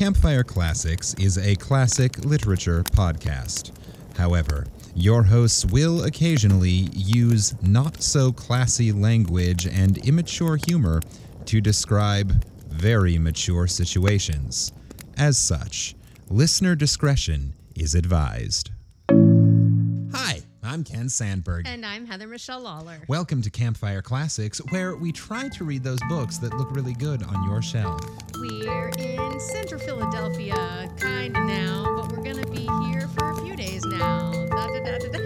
Campfire Classics is a classic literature podcast. However, your hosts will occasionally use not so classy language and immature humor to describe very mature situations. As such, listener discretion is advised. Hi, I'm Ken Sandberg. And I'm Heather Michelle Lawler. Welcome to Campfire Classics, where we try to read those books that look really good on your shelf. We're in central Philadelphia, kind of now, but we're going to be here for a few days now. Da, da, da, da, da.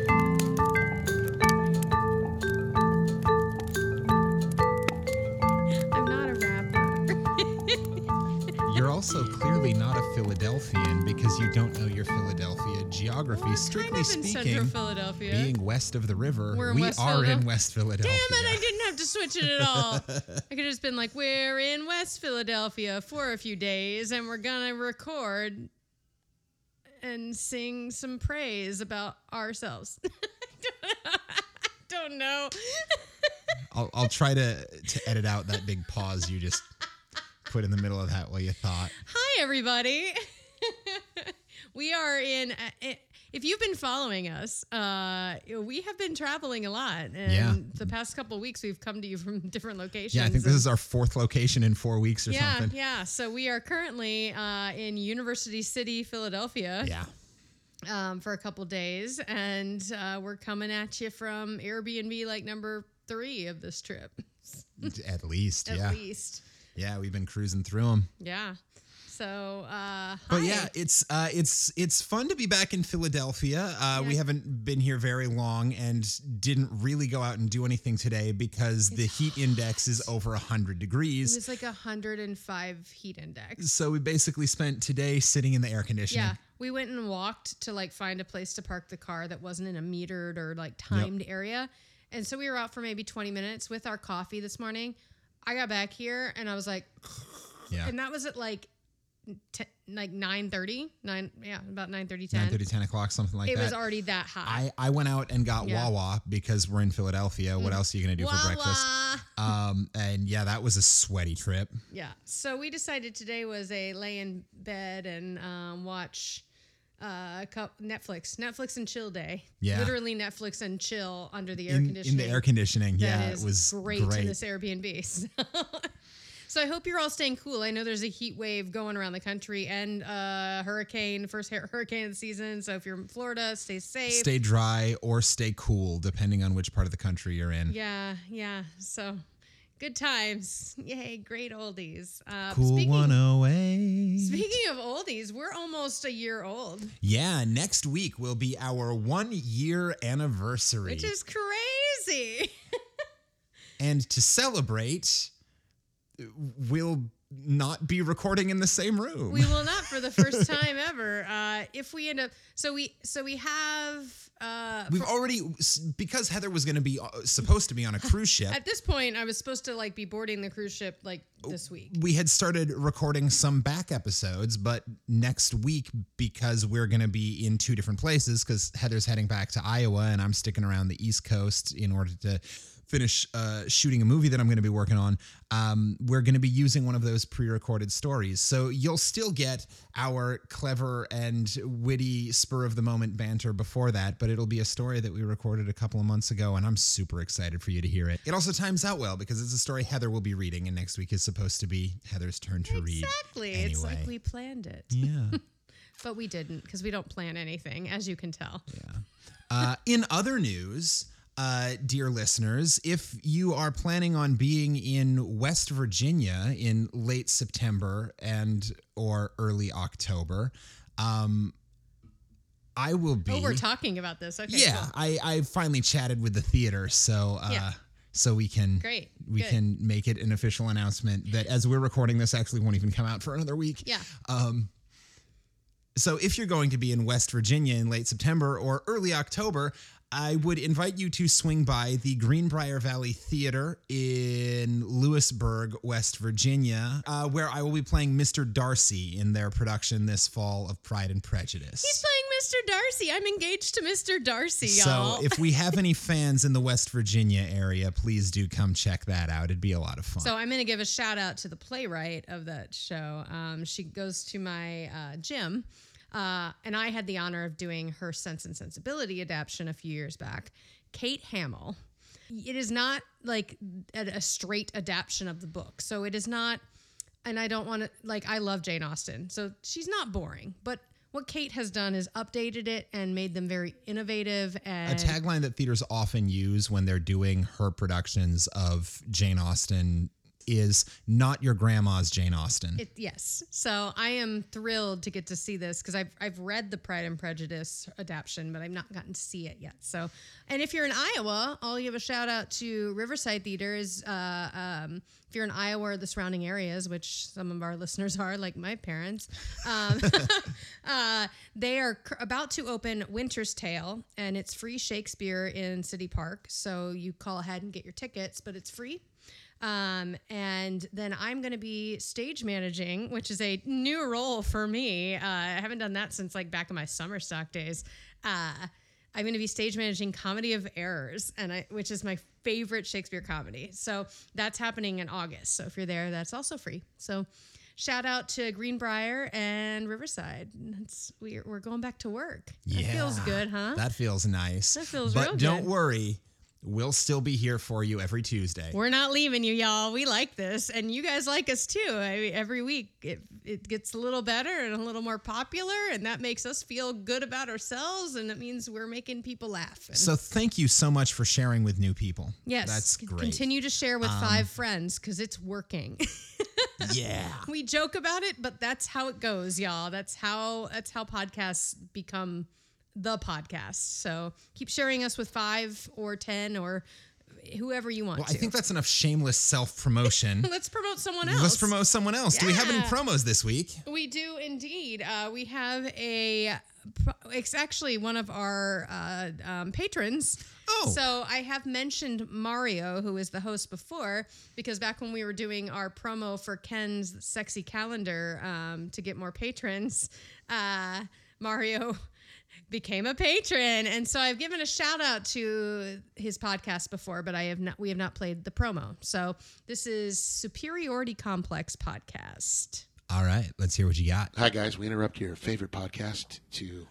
I'm not a rapper. You're also clearly not a Philadelphian because you don't know your Philadelphia geography. Strictly kind of speaking, Philadelphia. being west of the river, We're in we West are in. West Philadelphia. Damn it, I didn't have to switch it at all. I could have just been like, we're in West Philadelphia for a few days and we're going to record and sing some praise about ourselves. I don't know. I'll, I'll try to, to edit out that big pause you just put in the middle of that what you thought. Hi, everybody. we are in. Uh, if you've been following us, uh, we have been traveling a lot, and Yeah. the past couple of weeks we've come to you from different locations. Yeah, I think this is our fourth location in four weeks or yeah, something. yeah. So we are currently uh, in University City, Philadelphia, Yeah. um, for a couple days, and uh, we're coming at you from Airbnb like number three of this trip, At least, at yeah. least. Yeah, we've been cruising through them. Yeah. So, uh, But hi. yeah, it's uh, it's it's fun to be back in Philadelphia. Uh, We haven't been here very long and didn't really go out and do anything today because the heat index is over hundred It degrees. was like a 105 heat index. So we basically spent today sitting in the air conditioning. Yeah. We went and walked to like find a place to park the car that wasn't in a metered or like timed area. And so we were out for maybe 20 minutes with our coffee this morning. I got back here and I was like, Yeah. and that was at like, like 9 9, yeah, about 9 30, 10. 9 10 o'clock, something like It that. It was already that high. I, I went out and got Yeah. Mm. Wawa because we're in Philadelphia. What else are you to do for breakfast? Um, and yeah, that was a sweaty trip. Yeah. So we decided today was a lay in bed and um, watch uh, a Netflix, Netflix and chill day. Yeah. Literally Netflix and chill under the air In, conditioning. in the air conditioning. Yeah, it was great, great. in this Airbnb. So. so I hope you're all staying cool. I know there's a heat wave going around the country and uh, hurricane, first hurricane of the season. So if you're in Florida, stay safe. Stay dry or stay cool, depending on which part of the country you're in. yeah, yeah. So good times. Yay, great oldies. Uh, Cool speaking, one away. Speaking of oldies, we're almost a year old, Yeah, next week will be our one year anniversary. which is crazy. and to celebrate, we'll not be recording in the same room. we will not for the first time ever. Uh, if we end up, so we, so we have. Uh, We've already because Heather was going to be uh, supposed to be on a cruise ship. at this point, I was supposed to like be boarding the cruise ship like this week. we had started recording some back episodes, but next week, because we're going to be in two different places, because Heather's heading back to Iowa and I'm sticking around the East Coast in order to finish uh, shooting a movie that I'm going to be working on, um, we're going to be using one of those pre recorded stories. So you'll still get our clever and witty, spur of the moment banter before that, but it'll be a story that we recorded a couple of months ago, and I'm super excited for you to hear it. It also times out well because it's a story Heather will be reading, and next week is supposed to be Heather's turn to read. Exactly. It's like we planned it, Yeah. but we didn't because we don't plan anything, as you can tell. Uh, in other news, uh, dear listeners, if you are planning on being in West Virginia in late September and or early October, um, I will be. Oh, we're talking about this. Okay. yeah, cool. I, I finally chatted with the theater, so uh, Yeah. so we can Great, we good. can make it an official announcement that as we're recording this, actually won't even come out for another week. Yeah. Um, so if you're going to be in West Virginia in late September or early October, I would invite you to swing by the Greenbrier Valley Theater in Lewisburg, West Virginia, uh, where I will be playing Mr. Darcy in their production this fall of Pride and Prejudice. He's playing Mr. Darcy. I'm engaged to Mr. Darcy, y'all. So, if we have any fans in the West Virginia area, please do come check that out. It'd be a lot of fun. So I'm going to give a shout out to the playwright of that show. Um, she goes to my uh, gym, uh, and I had the honor of doing her Sense and Sensibility adaptation a few years back. Kate Hamill. It is not like a, a straight adaptation of the book, so it is not. And I don't want to like. I love Jane Austen, so she's not boring, but. What Kate has done is updated it and made them very innovative And a tagline that theaters often use when they're doing her productions of Jane Austen is not your grandma's Jane Austen. It, yes. So I am thrilled to get to see this because I've, I've read the Pride and Prejudice adaptation, but I've not gotten to see it yet. So, and if you're in Iowa, I'll give a shout out to Riverside Theaters. Uh, um, if you're in Iowa or the surrounding areas, which some of our listeners are, like my parents, um, uh, they are cr- about to open Winter's Tale, and it's free Shakespeare in City Park. So you call ahead and get your tickets, but it's free. Um, and then I'm going to be stage managing, which is a new role for me. Uh, I haven't done that since like back in my summer stock days. Uh, I'm going to be stage managing Comedy of Errors, and I, which is my favorite Shakespeare comedy. So that's happening in August. So if you're there, that's also free. So shout out to Greenbrier and Riverside. It's, we're, we're going back to work. Yeah. That feels good, huh? That feels nice. That feels but real don't worry, we'll still be here for you every Tuesday. We're not leaving you, y'all. We like this, and you guys like us too. I mean, every week it, it gets a little better and a little more popular, and that makes us feel good about ourselves, and it means we're making people laugh. And so thank you so much for sharing with new people. yes, That's great. Um, Continue to share with five friends because it's working. Yeah. we joke about it, but that's how it goes, y'all. That's how that's how podcasts become the podcast. So keep sharing us with five or ten or whoever you want Well, I to. think that's enough shameless self promotion. Let's promote someone else. Let's promote someone else. Do we have any promos this week? We do indeed. Uh, we have a. It's actually one of our uh, um, patrons. Oh. So I have mentioned Mario, who was the host before, because back when we were doing our promo for Ken's sexy calendar um, to get more patrons, uh, Mario became a patron, and so I've given a shout out to his podcast before, but I have not. We have not played the promo. So this is Superiority Complex podcast. All right, let's hear what you got. Hi, guys. We interrupt your favorite podcast to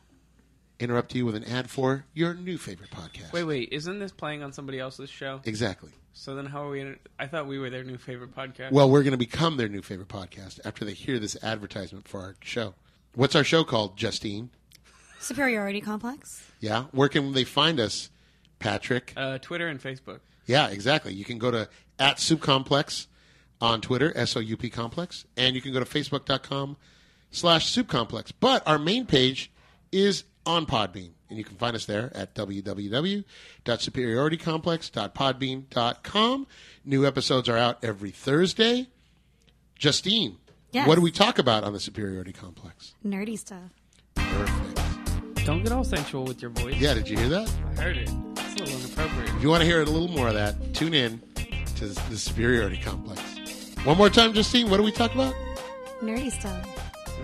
interrupt you with an ad for your new favorite podcast. Wait, wait, isn't this playing on somebody else's show? Exactly. So then how are we? In, I thought we were their new favorite podcast. Well, we're going to become their new favorite podcast after they hear this advertisement for our show. What's our show called, Justine? Superiority complex. Yeah. Where can they find us, Patrick? uh, Twitter and Facebook. Yeah, exactly. You can go to at Soup Complex on Twitter, S O U P Complex, and you can go to Facebook.com slash Soup Complex. But our main page is on Podbean, and you can find us there at www.superioritycomplex.podbean.com. New episodes are out every Thursday. Justine, Yes. what do we talk about on the Superiority Complex? Nerdy stuff. Perfect. Don't get all sensual with your voice. Yeah, did you hear that? I heard it. It's a little inappropriate. If you want to hear a little more of that, tune in to the Superiority Complex. One more time, Justine, what do we talk about? Nerdy stuff.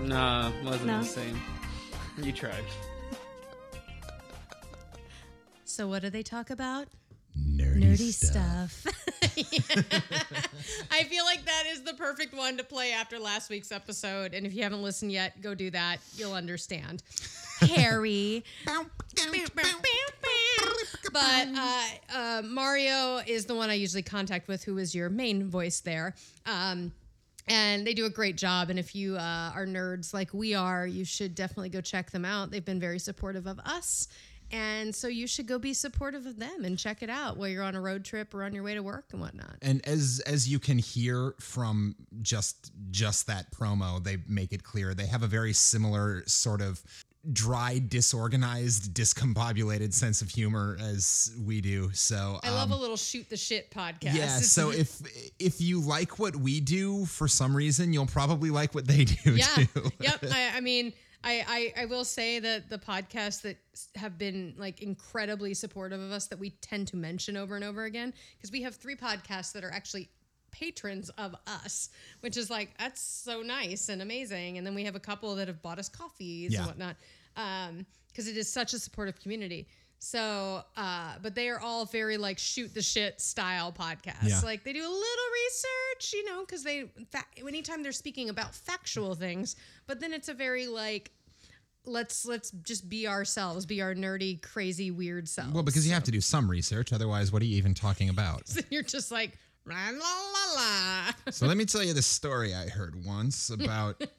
Nah, wasn't No. the same. You tried. So what do they talk about? Nerdy, Nerdy stuff. I feel like that is the perfect one to play after last week's episode. And if you haven't listened yet, go do that. You'll understand. Harry. but uh, uh, Mario is the one I usually contact with, who is your main voice there. Um, and they do a great job. And if you uh, are nerds like we are, you should definitely go check them out. They've been very supportive of us. And so you should go be supportive of them and check it out while you're on a road trip or on your way to work and whatnot. And as as you can hear from just just that promo, they make it clear they have a very similar sort of dry, disorganized, discombobulated sense of humor as we do. So I love um, a little shoot the shit podcast. yeah. So if if you like what we do for some reason, you'll probably like what they do yeah, too. yep. I, I mean, I, I I will say that the podcasts that have been like incredibly supportive of us that we tend to mention over and over again because we have three podcasts that are actually patrons of us, which is like that's so nice and amazing. And then we have a couple that have bought us coffees Yeah. and whatnot Um, because it is such a supportive community. So, uh, but they are all very like shoot the shit style podcasts. Yeah. Like they do a little research, you know, because they fa- anytime they're speaking about factual things, but then it's a very like let's let's just be ourselves, be our nerdy, crazy, weird selves. Well, because you have to do some research, otherwise, what are you even talking about? you're just like la la la so let me tell you the story I heard once about.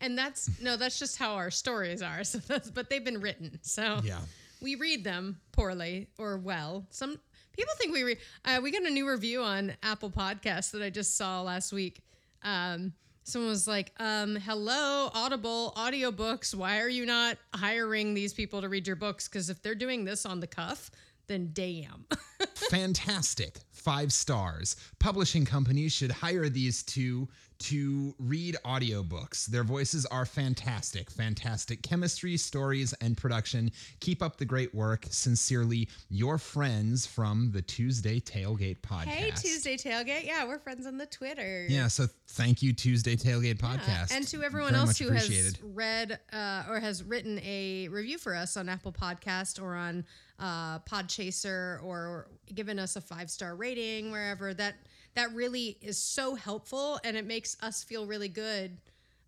And that's no, that's just how our stories are. So that's but they've been written. So Yeah. we read them poorly or well. Some people think we read. Uh, we got a new review on Apple Podcasts that I just saw last week. Um, someone was like, um, "Hello, Audible audiobooks. Why are you not hiring these people to read your books? Because if they're doing this on the cuff, then damn." Fantastic. Five stars. Publishing companies should hire these two to read audiobooks. Their voices are fantastic. Fantastic chemistry, stories, and production. Keep up the great work. Sincerely, your friends from the Tuesday Tailgate podcast. hey, Tuesday Tailgate. Yeah, we're friends on the Twitter. Yeah, so thank you, Tuesday Tailgate Yeah, podcast. And to everyone Very else who has read uh, or has written a review for us on Apple Podcast or on uh, Podchaser or given us a five star rating wherever that that really is so helpful and it makes us feel really good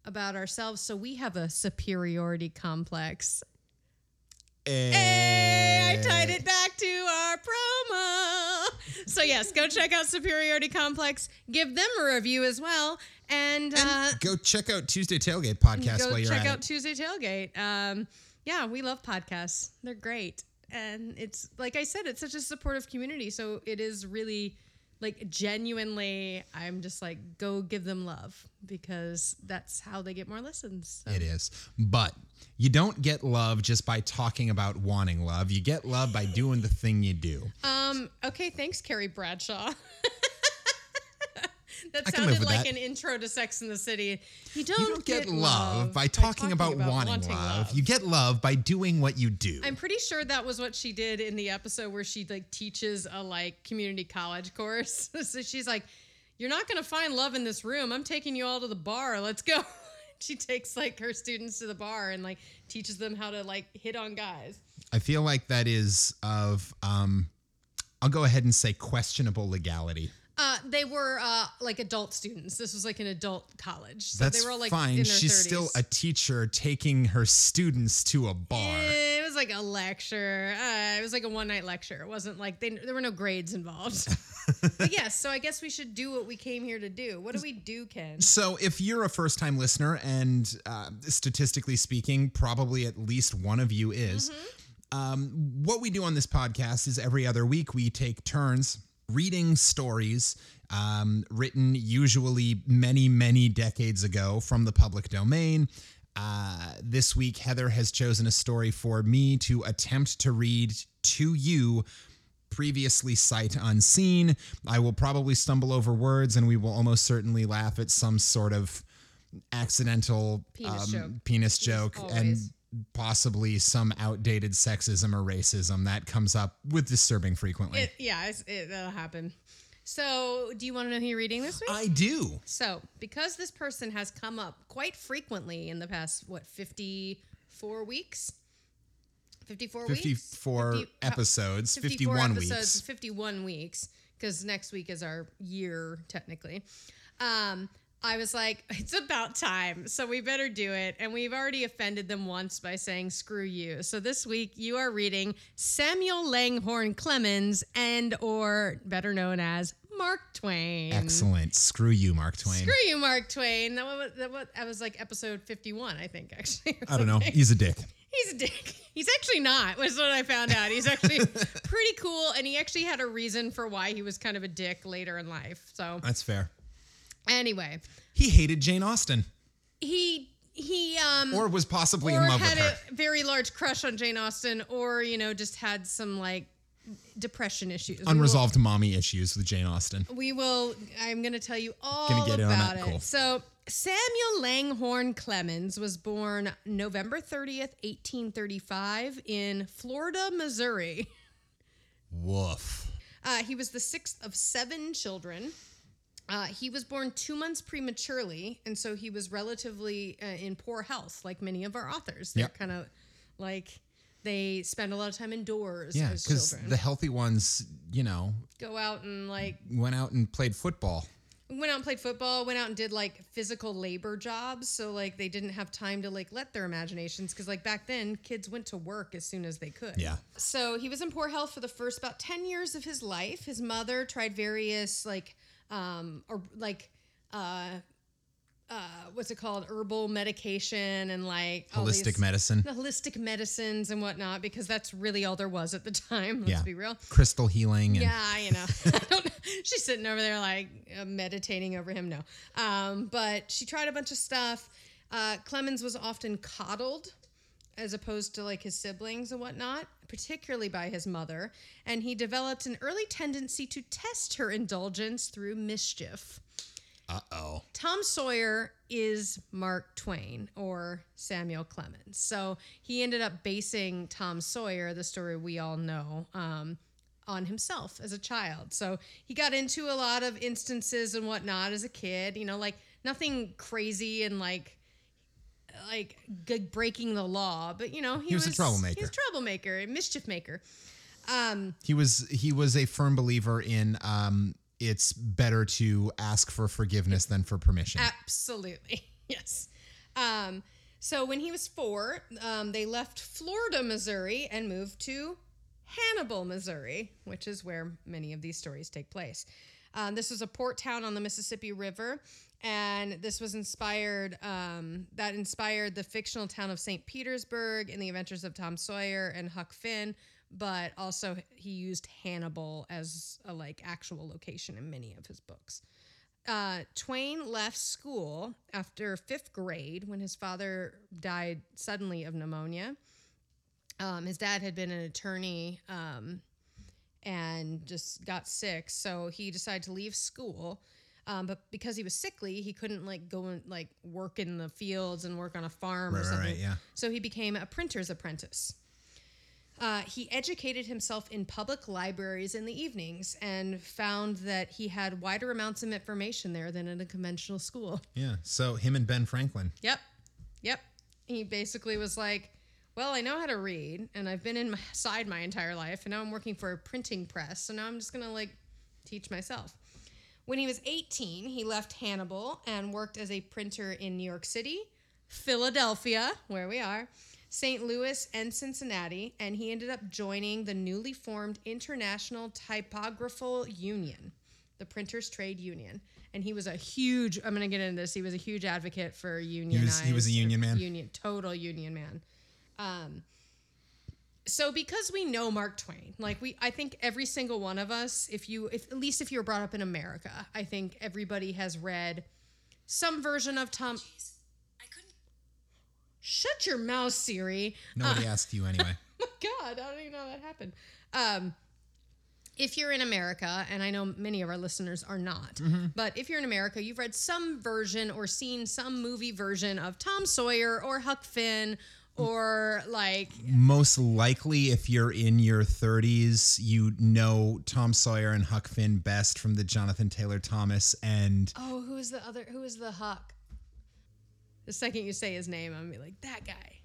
about ourselves. So we have a superiority complex. Hey, I tied it back to our promo. So yes, go check out Superiority Complex. Give them a review as well, and, uh, Go check out Tuesday Tailgate podcast go while you're check out it. Tuesday Tailgate. Um, yeah, we love podcasts. They're great, and it's like I said, it's such a supportive community. So it is really like genuinely. I'm just like go give them love because that's how they get more listens. So. It is. But you don't get love just by talking about wanting love. You get love by doing the thing you do. Um. Okay. Thanks, Carrie Bradshaw. that sounded like that. an intro to Sex in the City. You don't, You don't get, love by talking, about, wanting, love. You get love by doing what you do. I'm pretty sure that was what she did in the episode where she like teaches a like community college course. so she's like, "You're not gonna find love in this room. I'm taking you all to the bar. Let's go." she takes like her students to the bar and like teaches them how to like hit on guys. I feel like that is of um I'll go ahead and say questionable legality. Uh, they were uh, like adult students. This was like an adult college. So That's they were all like fine. She's 30s. still a teacher taking her students to a bar. It was like a lecture. Uh, it was like a one night lecture. It wasn't like they, there were no grades involved. but yes, so I guess we should do what we came here to do. What do we do, Ken? So, if you're a first time listener, and uh, statistically speaking, probably at least one of you is, um, what we do on this podcast is every other week we take turns reading stories um, written usually many, many decades ago from the public domain. Uh, this week, Heather has chosen a story for me to attempt to read to you previously sight unseen. I will probably stumble over words and we will almost certainly laugh at some sort of accidental Penis joke. penis joke and. Possibly some outdated sexism or racism that comes up with disturbing frequently. It, yeah, it's, it, that'll happen. So, do you want to know who you're reading this week? I do. so, because this person has come up quite frequently in the past, what, 54 weeks? 54 weeks? 54 50 episodes, 54 51 episodes, weeks. 51 weeks, because next week is our year, technically. Um, I was like, it's about time. So we better do it. And we've already offended them once by saying, screw you. So this week you are reading Samuel Langhorne Clemens and or better known as Mark Twain. Excellent. Screw you, Mark Twain. Screw you, Mark Twain. That was, that was, that was like episode 51, I think, actually. I don't know. He's a dick. He's a dick. He's actually not, was what I found out. He's actually pretty cool, and he actually had a reason for why he was kind of a dick later in life. So, That's fair. Anyway, He hated Jane Austen he he um or was possibly or in love with had her. a very large crush on Jane Austen, or you know, just had some like depression issues. We will- Unresolved mommy issues with Jane Austen. We will. I'm going to tell you all Gonna get about that, it. cool. So Samuel Langhorne Clemens was born November 30th, 1835, in Florida, Missouri. Woof. Uh, he was the sixth of seven children. Uh, he was born two months prematurely, and so he was relatively uh, in poor health, like many of our authors. They're Yep. kind of like they spend a lot of time indoors Yeah, because the healthy ones, you know, Go out and like went out and played football. went out and played football, went out and did like physical labor jobs. So like they didn't have time to like let their imaginations because like back then kids went to work as soon as they could. Yeah. So he was in poor health for the first about 10 years of his life. His mother tried various like um or like uh uh what's it called herbal medication and like Holistic these- medicine. the holistic medicines and whatnot because that's really all there was at the time let's Yeah. be real Crystal healing. And, yeah, you know, I don't, she's sitting over there like uh, meditating over him. No, um, but she tried a bunch of stuff. Uh, Clemens was often coddled, as opposed to like his siblings and whatnot, particularly by his mother. And he developed an early tendency to test her indulgence through mischief. Uh oh. Tom Sawyer is Mark Twain or Samuel Clemens. So he ended up basing Tom Sawyer, the story we all know, um, on himself as a child. So he got into a lot of instances and whatnot as a kid, you know, like nothing crazy and like like g- breaking the law, but you know, he, was a troublemaker. He was a troublemaker, a mischief maker. Um, He was he was a firm believer in um it's better to ask for forgiveness than for permission. Absolutely. Yes. Um, so when he was four, um, they left Florida, Missouri, and moved to Hannibal, Missouri, which is where many of these stories take place. Um, this was a port town on the Mississippi River, and this was inspired. Um, that inspired the fictional town of St. Petersburg in the Adventures of Tom Sawyer and Huck Finn. But also, he used Hannibal as a like actual location in many of his books. Uh, Twain left school after fifth grade when his father died suddenly of pneumonia. Um, his dad had been an attorney um, and just got sick, so he decided to leave school. Um, but because he was sickly, he couldn't like go and like work in the fields and work on a farm or Right, right, something. right, yeah. So he became a printer's apprentice. Uh, he educated himself in public libraries in the evenings and found that he had wider amounts of information there than in a conventional school. Yeah. So him and Ben Franklin. Yep. Yep. He basically was like, Well, I know how to read, and I've been inside my entire life, and now I'm working for a printing press, so now I'm just going to like teach myself. When he was 18, he left Hannibal and worked as a printer in New York City, Philadelphia, where we are, St. Louis, and Cincinnati, and he ended up joining the newly formed International Typographical Union, the Printers Trade Union. And he was a huge, I'm going to get into this, he was a huge advocate for union. he was a union man? Union, total union man. Um, so because we know Mark Twain, like we, I think every single one of us, if you, if at least if you were brought up in America, I think everybody has read some version of Tom. Shut your mouth, Siri. Nobody asked you anyway. Oh my God, I don't even know how that happened. Um, if you're in America, and I know many of our listeners are not, but if you're in America, you've read some version or seen some movie version of Tom Sawyer or Huck Finn or like Most likely, if you're in your 30s, you know Tom Sawyer and Huck Finn best from the Jonathan Taylor Thomas and Oh, who is the other? Who is the Huck? The second you say his name, I'm gonna be like that guy,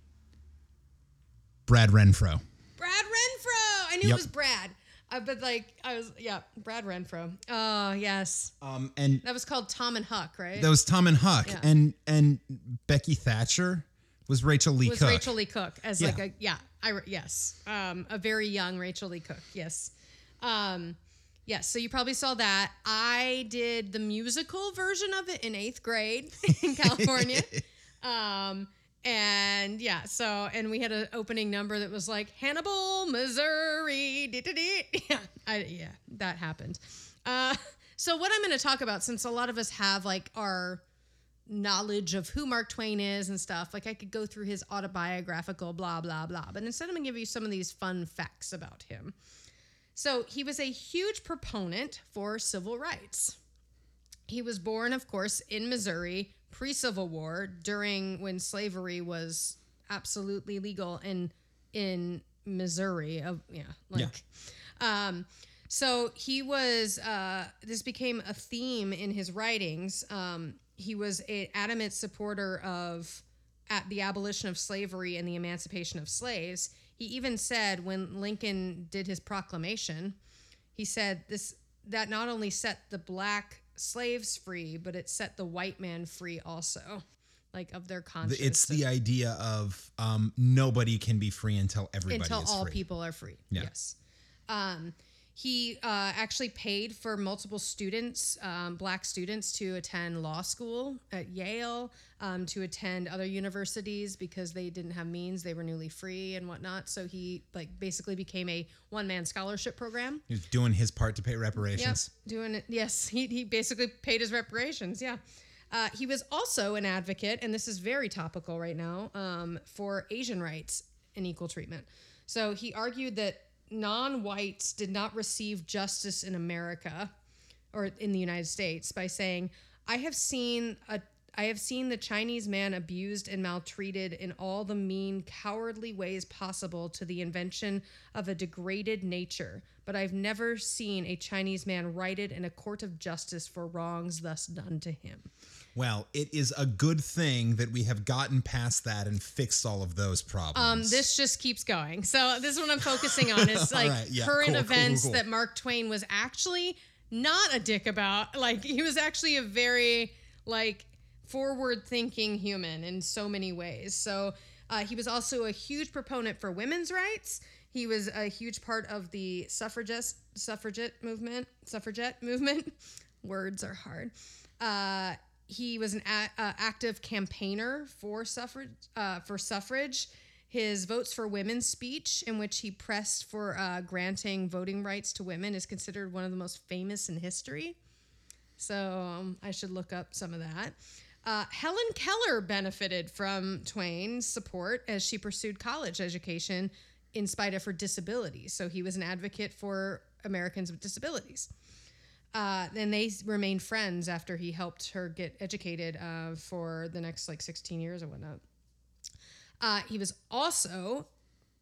Brad Renfro. Brad Renfro. I knew Yep. it was Brad, uh, but like I was, yeah, Brad Renfro. Oh yes, Um, and that was called Tom and Huck, right? that was Tom and Huck, Yeah. and and Becky Thatcher was Rachael Leigh Cook? was Cook. Rachael Leigh Cook as Yeah. like a yeah, I yes, um, a very young Rachael Leigh Cook. Yes, um, yes. So you probably saw that. I did the musical version of it in eighth grade in California. um, and yeah, so and we had an opening number that was like Hannibal, Missouri. dee-dee-dee. Yeah, I, yeah, that happened. Uh, so what I'm going to talk about, since a lot of us have like our knowledge of who Mark Twain is and stuff. Like I could go through his autobiographical blah blah blah, but instead I'm gonna give you some of these fun facts about him. So he was a huge proponent for civil rights. He was born, of course, in Missouri, pre-Civil War, during when slavery was absolutely legal in in Missouri. Of yeah, like, um, so he was. Uh, this became a theme in his writings. Um, he was an adamant supporter of at the abolition of slavery and the emancipation of slaves. He even said when Lincoln did his proclamation, he said this that not only set the black slaves free, but it set the white man free also, like of their conscience. It's the idea of um, nobody can be free until everybody until all free. people are free. Yeah. Yes. Um, he uh, actually paid for multiple students, um, black students, to attend law school at Yale, um, to attend other universities because they didn't have means. They were newly free and whatnot. So he like basically became a one man scholarship program. He's doing his part to pay Yep, reparations. doing it. Yes, he, he basically paid his reparations. Yeah. Uh, he was also an advocate, and this is very topical right now, um, for Asian rights and equal treatment. So he argued that non whites did not receive justice in America or in the United States by saying, I have seen a I have seen the Chinese man abused and maltreated in all the mean, cowardly ways possible to the invention of a degraded nature, but I've never seen a Chinese man righted in a court of justice for wrongs thus done to him. Well, it is a good thing that we have gotten past that and fixed all of those problems. Um, this just keeps going. So this is what I'm focusing on is like right, yeah, current cool, cool, cool, events cool. that Mark Twain was actually not a dick about. Like he was actually a very like forward thinking human in so many ways. So uh, he was also a huge proponent for women's rights. He was a huge part of the suffragist suffragette movement. Suffragette movement. Words are hard. Uh, he was an a- uh, active campaigner for suffrage. Uh, for suffrage, his votes for women speech, in which he pressed for uh, granting voting rights to women, is considered one of the most famous in history. So um, I should look up some of that. Uh, Helen Keller benefited from Twain's support as she pursued college education in spite of her disability. So he was an advocate for Americans with disabilities. Uh, and they remained friends after he helped her get educated uh, for the next like 16 years or whatnot. Uh, he was also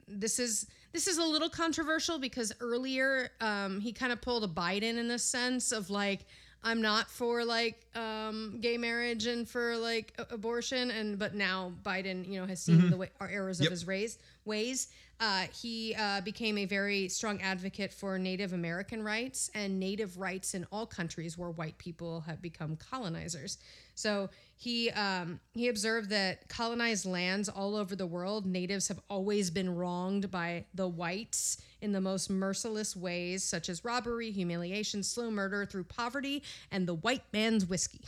this is this is a little controversial because earlier um, he kind of pulled a Biden in the sense of like I'm not for like um, gay marriage and for like a- abortion and but now Biden you know has seen the way, our errors Yep. of his race ways. Uh, he uh, became a very strong advocate for Native American rights and Native rights in all countries where white people have become colonizers. So he um, he observed that colonized lands all over the world, natives have always been wronged by the whites in the most merciless ways, such as robbery, humiliation, slow murder through poverty, and the white man's whiskey.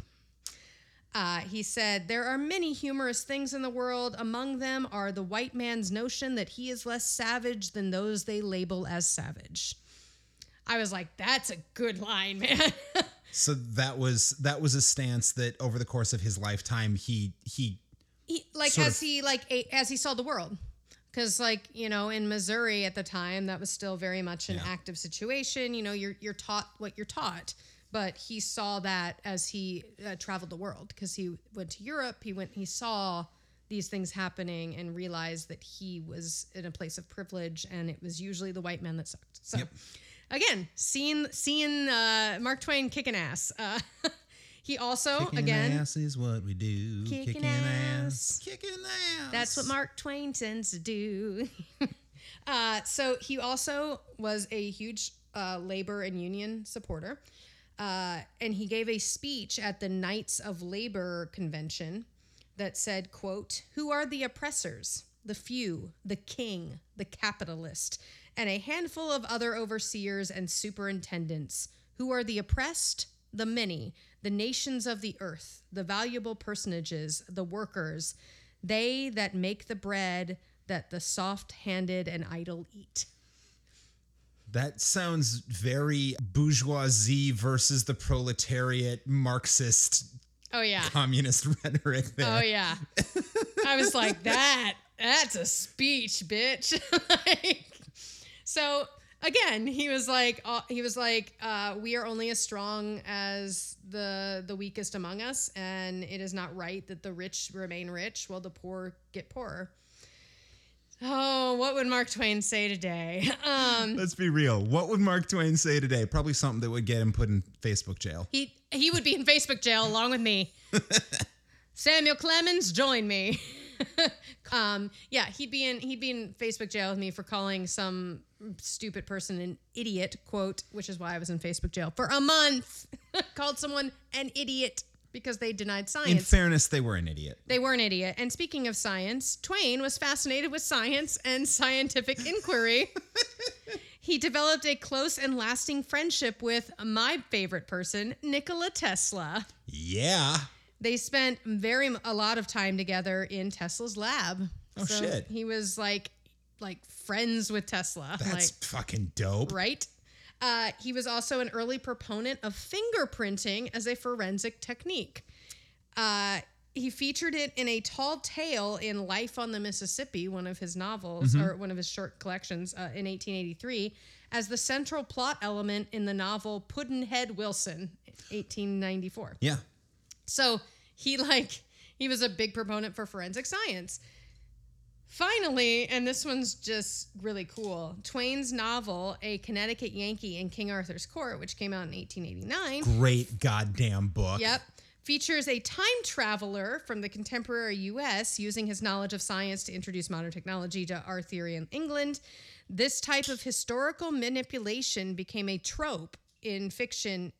Uh, he said, There are many humorous things in the world. Among them are the white man's notion that he is less savage than those they label as savage. I was like, That's a good line, man. so that was that was a stance that over the course of his lifetime he he he, like as of- he like as he saw the world because like you know in missouri at the time that was still very much an Yeah. active situation you know you're you're taught what you're taught but he saw that as he uh, traveled the world because he went to europe he went he saw these things happening and realized that he was in a place of privilege and it was usually the white men that sucked so Yep. again seeing seeing uh, mark twain kicking ass uh, he also kicking again ass is what we do. Kicking ass. Kicking ass. That's what Mark Twain tends to do. uh, so he also was a huge uh, labor and union supporter. Uh, and he gave a speech at the Knights of Labor convention that said, quote, Who are the oppressors? The few, the king, the capitalist, and a handful of other overseers and superintendents. Who are the oppressed? The many, the nations of the earth, the valuable personages, the workers, they that make the bread that the soft handed and idle eat. That sounds very bourgeoisie versus the proletariat Marxist Oh, yeah. communist rhetoric there. Oh, yeah. I was like, that, that's a speech, bitch. like, so again, he was like, uh, he was like, uh, we are only as strong as the the weakest among us, and it is not right that the rich remain rich while the poor get poorer. Oh, what would Mark Twain say today? Um, Let's be real. What would Mark Twain say today? Probably something that would get him put in Facebook jail. he he would be in Facebook jail along with me. Samuel Clemens, join me. um, yeah, he'd be in he'd be in Facebook jail with me for calling some stupid person an idiot. Quote, which is why I was in Facebook jail for a month. Called someone an idiot because they denied science. In fairness, they were an idiot. They were an idiot. And speaking of science, Twain was fascinated with science and scientific inquiry. he developed a close and lasting friendship with my favorite person, Nikola Tesla. Yeah. They spent very a lot of time together in Tesla's lab. Oh, shit. He was like like friends with Tesla. That's like fucking dope. right? Uh, he was also an early proponent of fingerprinting as a forensic technique. Uh, he featured it in a tall tale in Life on the Mississippi, one of his novels or one of his short collections uh, in 1883, as the central plot element in the novel Pudd'nhead Wilson, 1894. Yeah. So he like he was a big proponent for forensic science. Finally, and this one's just really cool. Twain's novel, A Connecticut Yankee in King Arthur's Court, which came out in 1889. Great goddamn book. Yep. Features a time traveler from the contemporary US using his knowledge of science to introduce modern technology to Arthurian England. This type of historical manipulation became a trope in fiction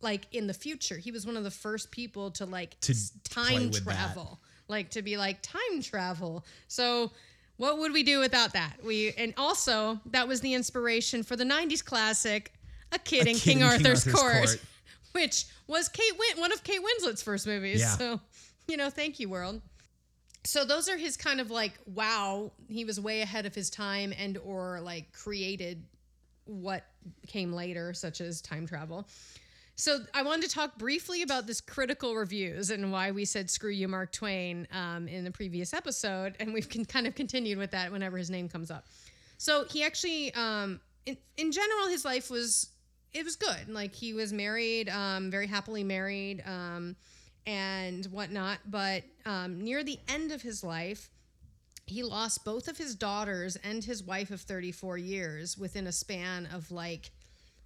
like in the future. He was one of the first people to like To time with that. travel. Like to be like time travel. So what would we do without that? We and also that was the inspiration for the 90s classic A Kid, in, King, in King Arthur's, Arthur's Court, Court. which was Kate Win- one of Kate Winslet's first movies. Yeah. So, you know, thank you world. So those are his kind of like wow, he was way ahead of his time and or like created what came later such as time travel. So I wanted to talk briefly about this critical reviews and why we said "screw you, Mark Twain" um, in the previous episode, and we've kind of continued with that whenever his name comes up. So he actually, um, in, in general, his life was it was good. Like he was married, um, very happily married, um, and whatnot. But um, near the end of his life, he lost both of his daughters and his wife of 34 years within a span of like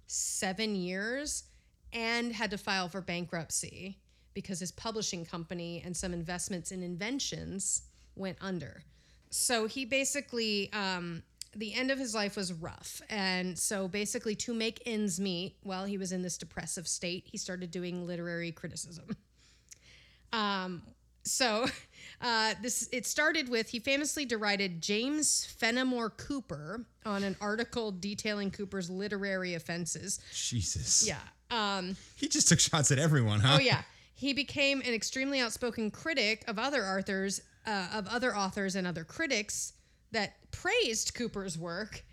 seven years and had to file for bankruptcy because his publishing company and some investments in inventions went under. So he basically, um, the end of his life was rough. And so basically, to make ends meet while he was in this depressive state, he started doing literary criticism. Um, so uh, this it started with he famously derided James Fenimore Cooper on an article detailing Cooper's literary offenses. Jesus. Yeah. Um, He just took shots at everyone, huh? oh yeah. He became an extremely outspoken critic of other authors, uh, of other authors and other critics that praised Cooper's work,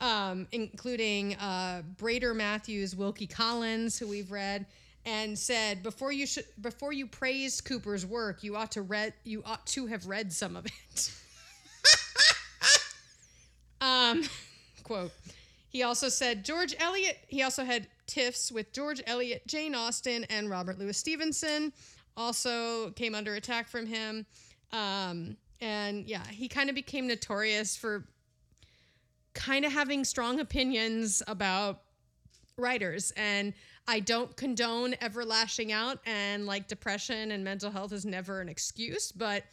um, including uh, Brander Matthews, Wilkie Collins, who we've read, and said before you should before you praised Cooper's work, you ought to read you ought to have read some of it. um, quote. He also said George Eliot. He also had tiffs with George Eliot, Jane Austen, and Robert Louis Stevenson. Also came under attack from him. Um, and yeah, he kind of became notorious for kind of having strong opinions about writers. And I don't condone ever lashing out, and like depression and mental health is never an excuse, but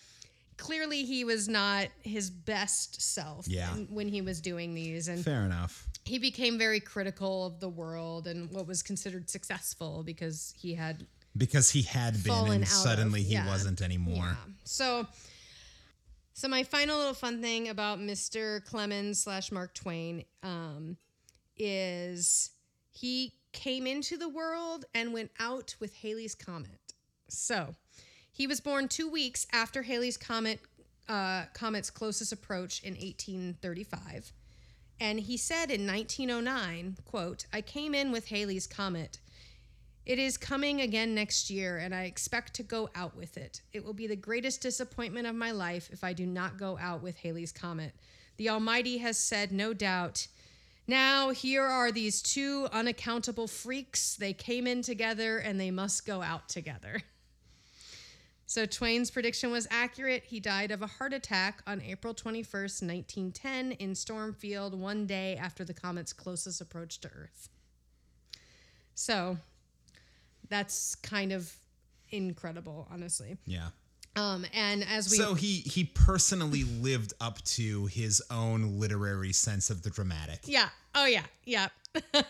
clearly he was not his best self Yeah. when he was doing these. And Fair enough. He became very critical of the world and what was considered successful because he had Because he had been and out of- suddenly he yeah. wasn't anymore. yeah. So so my final little fun thing about Mr. Clemens slash Mark Twain um, is he came into the world and went out with Halley's Comet. So he was born two weeks after Halley's Comet uh, comet's closest approach in 1835. And he said in 1909, quote, I came in with Halley's Comet. It is coming again next year, and I expect to go out with it. It will be the greatest disappointment of my life if I do not go out with Halley's Comet. The Almighty has said, no doubt, Now, here are these two unaccountable freaks. They came in together and they must go out together. So, Twain's prediction was accurate. He died of a heart attack on April 21st, 1910, in Stormfield, one day after the comet's closest approach to Earth. So, that's kind of incredible, honestly. Yeah. Um, and as we So he he personally lived up to his own literary sense of the dramatic. Yeah. Oh, yeah. Yeah.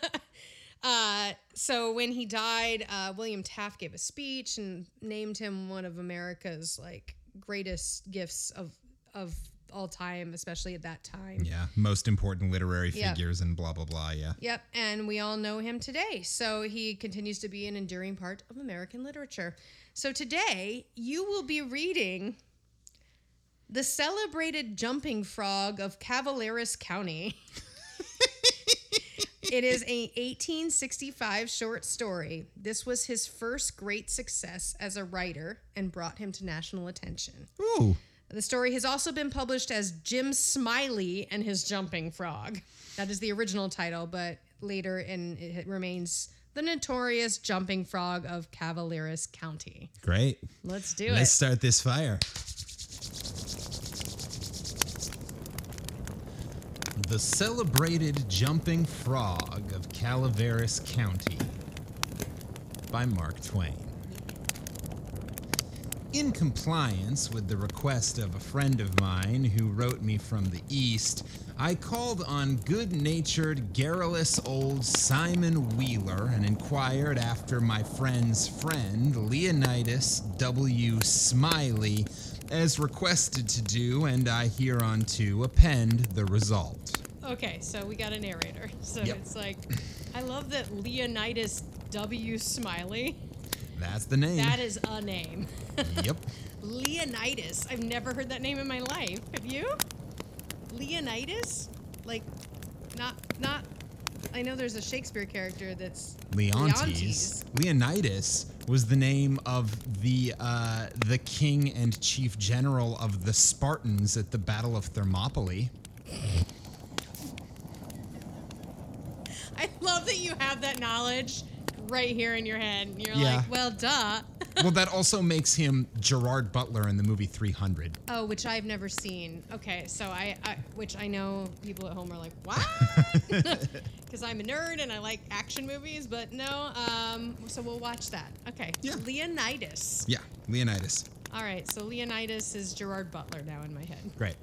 uh, so when he died, uh, William Taft gave a speech and named him one of America's like greatest gifts of of all time, especially at that time. Yeah, most important literary figures and blah blah blah. Yeah. Yep, and we all know him today. So he continues to be an enduring part of American literature. So today, you will be reading The Celebrated Jumping Frog of Cavaleras County. it is a 1865 short story. This was his first great success as a writer and brought him to national attention. Ooh. The story has also been published as Jim Smiley and His Jumping Frog. That is the original title, but later in it remains The Notorious Jumping Frog of Calaveras County. Great. Let's do it. Let's start this fire. The celebrated jumping frog of Calaveras County by Mark Twain. In compliance with the request of a friend of mine who wrote me from the East, I called on good natured, garrulous old Simon Wheeler and inquired after my friend's friend, Leonidas W. Smiley, as requested to do, and I hereunto append the result. Okay, so we got a narrator. So Yep. it's like, I love that Leonidas W. Smiley. That's the name. That is a name. yep. Leonidas. I've never heard that name in my life. Have you? Leonidas? Like, not, not. I know there's a Shakespeare character that's Leontes. Leonidas was the name of the uh, the king and chief general of the Spartans at the Battle of Thermopylae. I love that you have that knowledge right here in your head. You're Yeah. like, well, duh. well, that also makes him Gerard Butler in the movie 300. oh, which I've never seen. Okay, so I, I, which I know people at home are like, what? Because I'm a nerd and I like action movies, but no. Um, so we'll watch that. Okay. Yeah. Leonidas. Yeah, Leonidas. All right. So Leonidas is Gerard Butler now in my head. Great.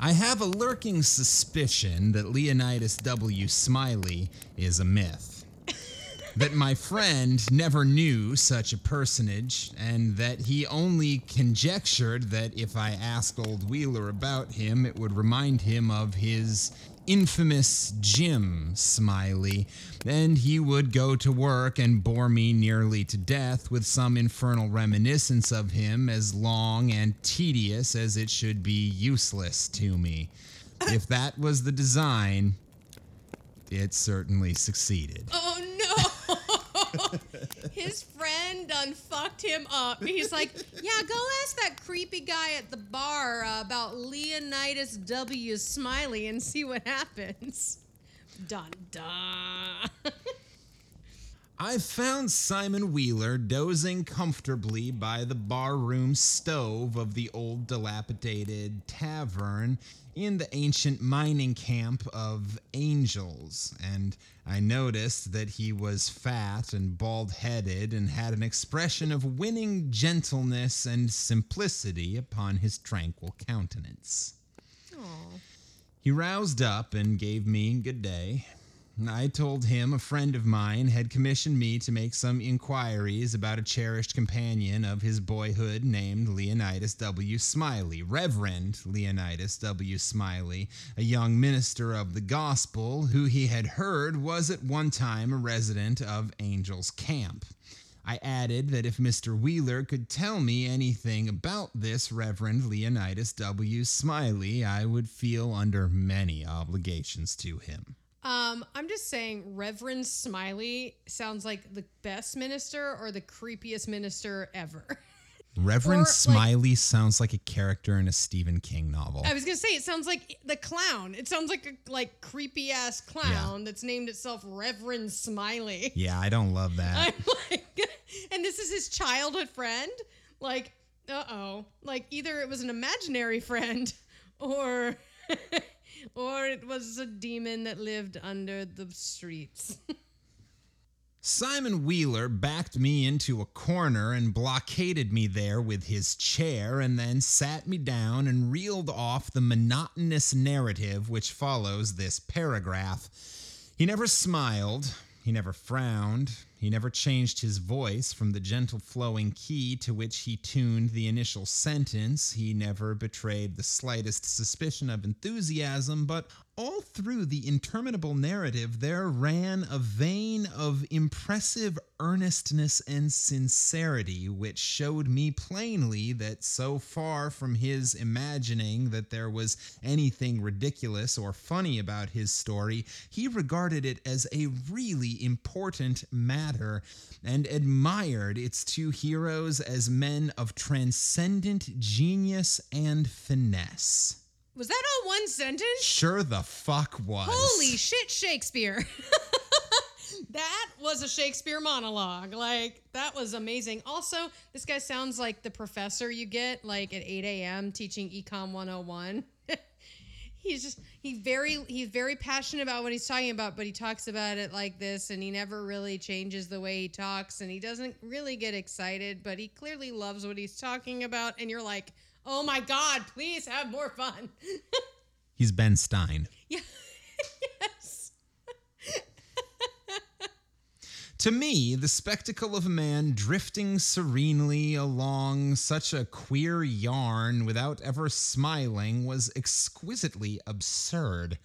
I have a lurking suspicion that Leonidas W. Smiley is a myth. that my friend never knew such a personage, and that he only conjectured that if I asked old Wheeler about him, it would remind him of his infamous Jim Smiley, and he would go to work and bore me nearly to death with some infernal reminiscence of him as long and tedious as it should be useless to me. If that was the design, it certainly succeeded. Oh no! His friend done fucked him up. He's like, yeah, go ask that creepy guy at the bar uh, about Leonidas W. Smiley and see what happens. Dun dun. I found Simon Wheeler dozing comfortably by the barroom stove of the old dilapidated tavern in the ancient mining camp of Angels, and I noticed that he was fat and bald headed and had an expression of winning gentleness and simplicity upon his tranquil countenance. Aw. He roused up and gave me good day. I told him a friend of mine had commissioned me to make some inquiries about a cherished companion of his boyhood named Leonidas W. Smiley, Reverend Leonidas W. Smiley, a young minister of the gospel who he had heard was at one time a resident of Angel's Camp. I added that if Mr. Wheeler could tell me anything about this Reverend Leonidas W. Smiley, I would feel under many obligations to him. Um, I'm just saying, Reverend Smiley sounds like the best minister or the creepiest minister ever. Reverend Or, like- Smiley sounds like a character in a Stephen King novel. I was gonna say it sounds like the clown. It sounds like a like creepy ass clown that's named itself Reverend Smiley. yeah, I don't love that. I'm like, and this is his childhood friend. Like, uh oh. Like either it was an imaginary friend, or or it was a demon that lived under the streets. Simon Wheeler backed me into a corner and blockaded me there with his chair and then sat me down and reeled off the monotonous narrative which follows this paragraph. He never smiled, he never frowned, he never changed his voice from the gentle flowing key to which he tuned the initial sentence. He never betrayed the slightest suspicion of enthusiasm, but all through the interminable narrative, there ran a vein of impressive earnestness and sincerity, which showed me plainly that so far from his imagining that there was anything ridiculous or funny about his story, he regarded it as a really important matter and admired its two heroes as men of transcendent genius and finesse. Was that all one sentence? Sure the fuck was. Holy shit, Shakespeare. that was a Shakespeare monologue. Like, that was amazing. Also, this guy sounds like the professor you get, like, at 8 a.m. teaching Econ 101. he's just, he very, he's very passionate about what he's talking about, but he talks about it like this, and he never really changes the way he talks, and he doesn't really get excited, but he clearly loves what he's talking about, and you're like, oh my God, please have more fun. He's Ben Stein. yeah. yes. To me, the spectacle of a man drifting serenely along such a queer yarn without ever smiling was exquisitely absurd.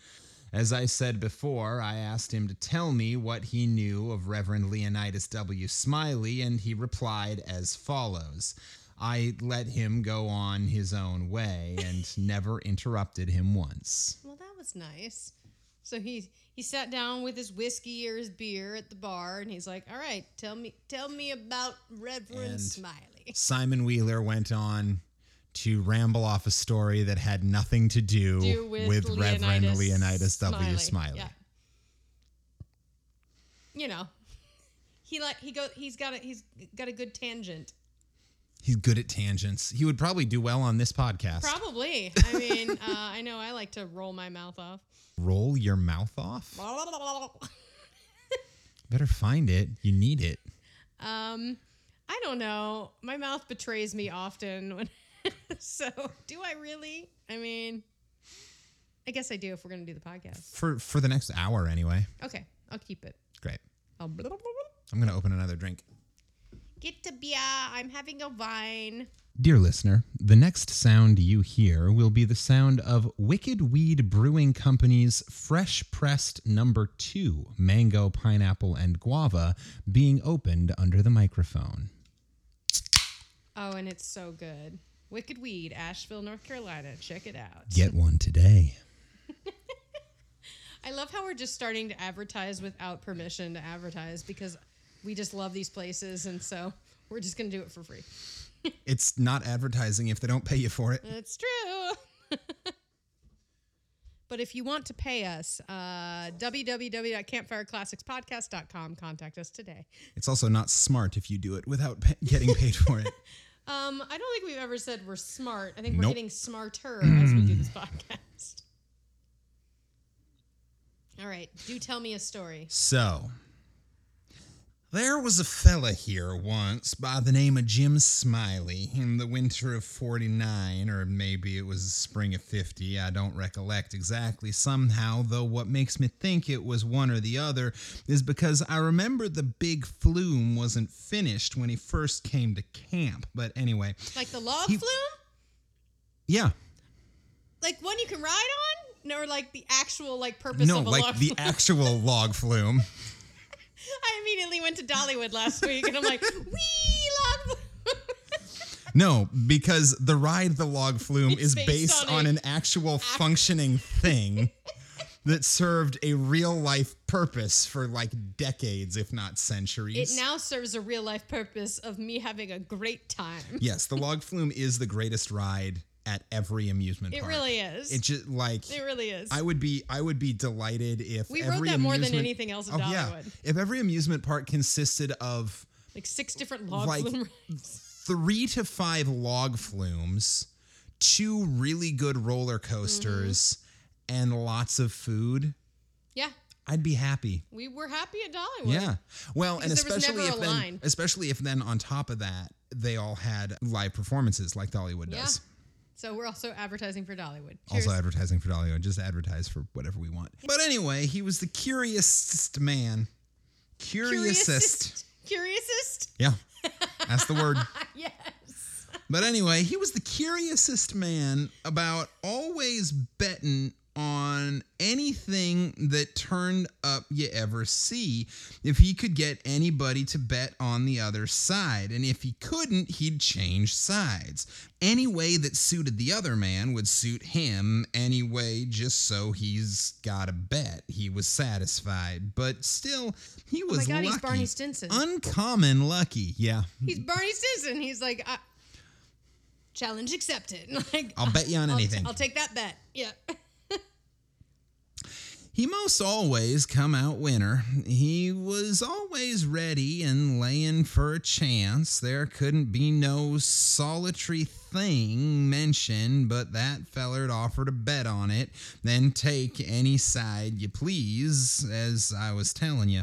As I said before, I asked him to tell me what he knew of Reverend Leonidas W. Smiley, and he replied as follows. I let him go on his own way and never interrupted him once. Well, that was nice. So he he sat down with his whiskey or his beer at the bar, and he's like, "All right, tell me tell me about Reverend And- Smiley." Simon Wheeler went on to ramble off a story that had nothing to do, Do with, with, Reverend Leonidas Leonidas W. Smiley. Yeah. You know, he like he go he's got a he's got a good tangent. He's good at tangents. He would probably do well on this podcast. Probably. I mean, uh, I know I like to roll my mouth off. Roll your mouth off? Better find it. You need it. Um, I don't know. My mouth betrays me often. When so, do I really? I mean, I guess I do if we're gonna do the podcast. For for the next hour anyway. Okay, I'll keep it. Great. I'll I'm gonna open another drink. Get to beer. I'm having a wine. Dear listener, the next sound you hear will be the sound of Wicked Weed Brewing Company's fresh pressed number two mango, pineapple, and guava being opened under the microphone. Oh, and it's so good. Wicked Weed, Asheville, North Carolina. Check it out. Get one today. I love how we're just starting to advertise without permission to advertise because we just love these places, and so we're just gonna do it for free. It's not advertising if they don't pay you for it. It's true. but if you want to pay us, uh, www.campfireclassicspodcast.com. Contact us today. It's also not smart if you do it without pa- getting paid for it. Um, I don't think we've ever said we're smart. I think we're Nope. getting smarter as we do this podcast. All right, do tell me a story. So, there was a fella here once by the name of Jim Smiley in the winter of 49, or maybe it was the spring of 50. I don't recollect exactly. Somehow, though, what makes me think it was one or the other is because I remember the big flume wasn't finished when he first came to camp. But anyway, Like the log He- flume? yeah. Like one you can ride on? No, or like the actual like purpose No, of a like log the flume? actual log flume. I immediately went to Dollywood last week and I'm like, wee log. No, because the ride the log flume It's is based based on on, an actual functioning thing that served a real life purpose for like decades, if not centuries. It now serves a real life purpose of me having a great time. yes, the log flume is the greatest ride at every amusement It park. It really is. It just like It really is. I would be I would be delighted if We wrote that more than anything else at oh, yeah. If every amusement park consisted of like six different log like- flume rides. three to five log flumes, two really good roller coasters, Mm-hmm. and lots of food, Yeah, I'd be happy. we were happy at Dollywood. Yeah. Well, and Because was especially if then, especially if then on top of that they all had live performances like Dollywood Yeah. So we're also advertising for Dollywood. Cheers. Also advertising for Dollywood, just advertise for whatever we want. But anyway, he was the curiousest man. Curiousest. Curiousest? Yeah. That's the word. yes. But anyway, he was the curiousest man about always betting on anything that turned up you ever see if he could get anybody to bet on the other side. And if he couldn't, he'd change sides. Any way that suited the other man would suit him anyway, just so he's got a bet. He was satisfied. But still, he oh was Oh God, lucky. he's Barney Stinson. Uncommon lucky. Yeah. He's Barney Stinson. He's like, I, challenge accepted. Like, I'll bet you on I'll- anything. I'll take that bet. Yeah. He most always come out winner. He was always ready and laying for a chance. There couldn't be no solitary thing mentioned, but that feller'd offer to bet on it, then take any side you please, as I was telling you.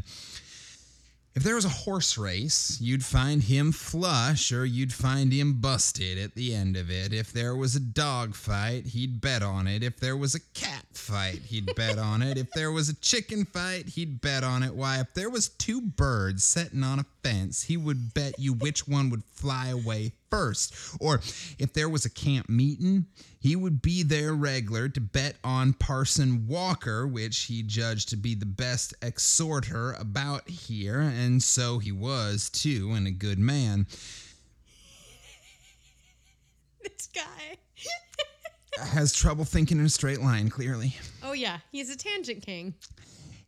If there was a horse race, you'd find him flush or you'd find him busted at the end of it. If there was a dog fight, he'd bet on it. If there was a cat fight, he'd bet on it. If there was a chicken fight, he'd bet on it. Why, if there was two birds sitting on a fence, he would bet you which one would fly away first. Or if there was a camp meeting, he would be there regular to bet on Parson Walker, which he judged to be the best exhorter about here, and so he was too, and a good man. this guy. Has trouble thinking in a straight line, clearly. Oh, yeah. He's a tangent king.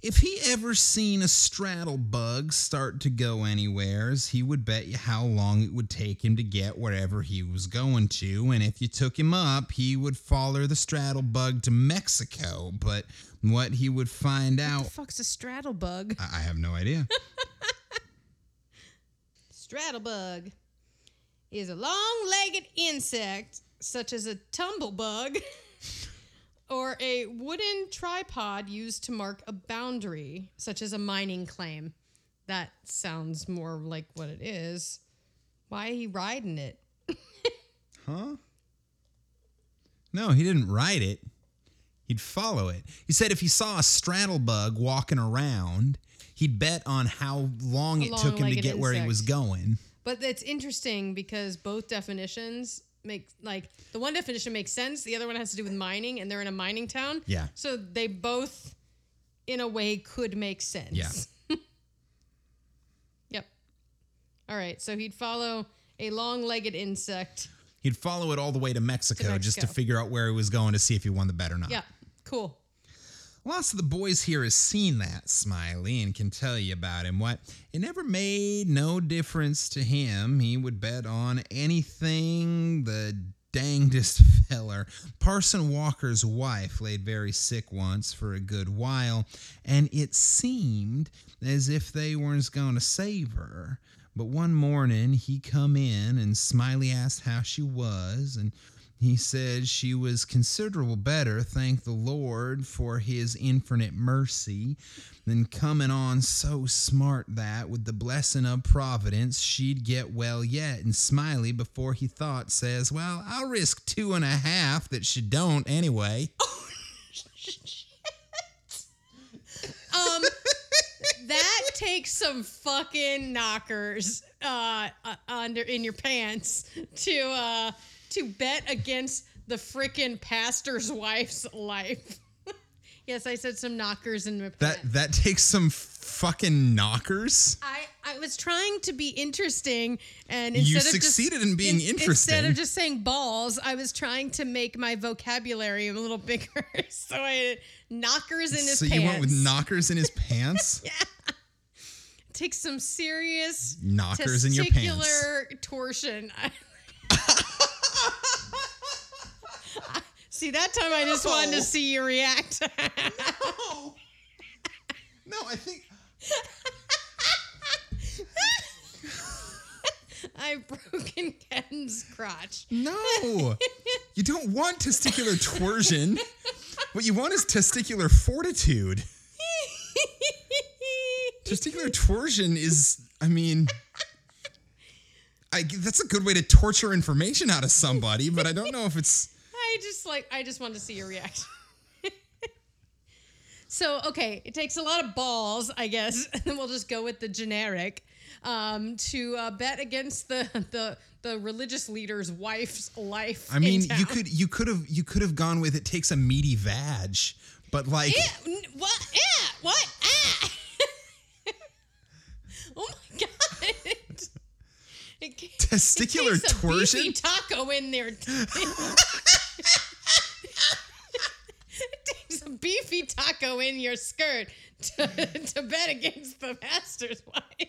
If he ever seen a straddle bug start to go anywheres, he would bet you how long it would take him to get wherever he was going to, and if you took him up, he would follow the straddle bug to Mexico. But what he would find out. What out, the fuck's a straddle bug? I I have no idea. straddle bug is a long-legged insect such as a tumblebug or a wooden tripod used to mark a boundary such as a mining claim. That sounds more like what it is. Why he riding it? Huh? No, he didn't ride it. He'd follow it. He said if he saw a straddle bug walking around, he'd bet on how long A it took him to get where he was going. But it's interesting because both definitions make like the one definition makes sense, the other one has to do with mining and they're in a mining town. Yeah. So they both in a way could make sense. Yeah. Yep. All right. So he'd follow a long-legged insect. He'd follow it all the way to Mexico, just to figure out where he was going to see if he won the bet or not. Yeah. Cool. Lots of the boys here has seen that Smiley and can tell you about him. What it never made no difference to him. He would bet on anything the dangdest feller. Parson Walker's wife laid very sick once for a good while, and it seemed as if they weren't going to save her. But one morning he come in and Smiley asked how she was, and he said she was considerable better, thank the Lord for his infinite mercy. Then coming on so smart that, with the blessing of Providence, she'd get well yet. And Smiley, before he thought, says, Well, I'll risk two and a half that she don't anyway. Um, that takes some fucking knockers uh, uh, under in your pants to uh, to bet against the frickin' pastor's wife's life. Yes, I said some knockers in my That pants. that takes some fucking knockers. I, I was trying to be interesting and You instead of succeeded just, in being Instead interesting. of just saying balls, I was trying to make my vocabulary a little bigger. so I knockers in his so pants. you went with knockers in his pants? yeah. Take some serious Knockers in your pants. testicular torsion. see, that time I just wanted to see you react. No. No, I think I've broken Ken's crotch. no. You don't want testicular torsion. What you want is testicular fortitude. Testicular torsion is, I mean, I, that's a good way to torture information out of somebody, but I don't know if it's. I just like I just wanted to see your reaction. so okay, it takes a lot of balls, I guess, and we'll just go with the generic um, to uh, bet against the the the religious leader's wife's life. I mean, you could you could have you could have gone with it takes a meaty vag, but like n- what? Yeah, what? Ah! oh my god! It it Testicular a torsion? beefy taco in there. it takes a beefy taco in your skirt to, to bet against the master's wife.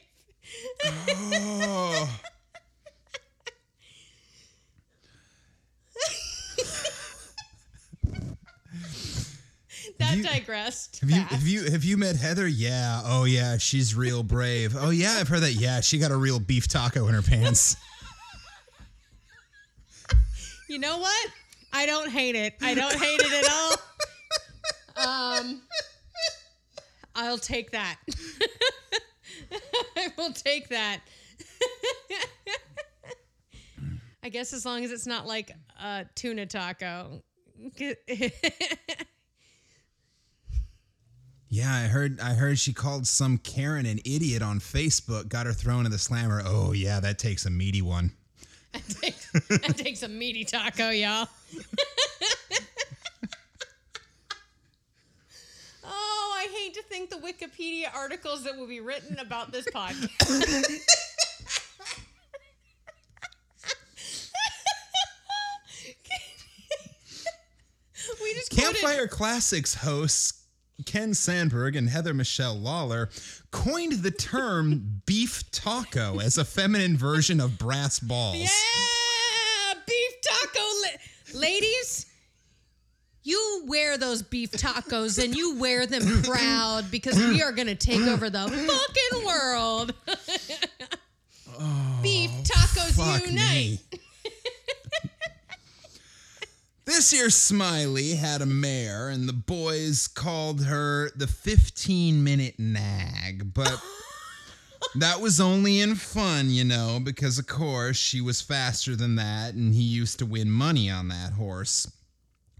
oh. That you- digressed. Have you have you have you met Heather? Yeah. Oh yeah, she's real brave. Oh yeah, I've heard that. Yeah, she got a real beef taco in her pants. You know what? I don't hate it. I don't hate it at all. Um, I'll take that. I will take that. I guess as long as it's not like a tuna taco. Yeah, I heard I heard she called some Karen an idiot on Facebook, got her thrown in the slammer. Oh yeah, that takes a meaty one. that takes a meaty taco, y'all. oh, I hate to think the Wikipedia articles that will be written about this podcast. we just quoted- Campfire Classics hosts Ken Sandberg and Heather Michelle Lawler coined the term beef taco as a feminine version of brass balls. Yeah, beef taco, la- ladies. You wear those beef tacos and you wear them proud because we are gonna take over the fucking world. Oh, beef tacos unite. This year, Smiley had a mare, and the boys called her the 15 minute nag, but that was only in fun, you know, because of course she was faster than that, and he used to win money on that horse.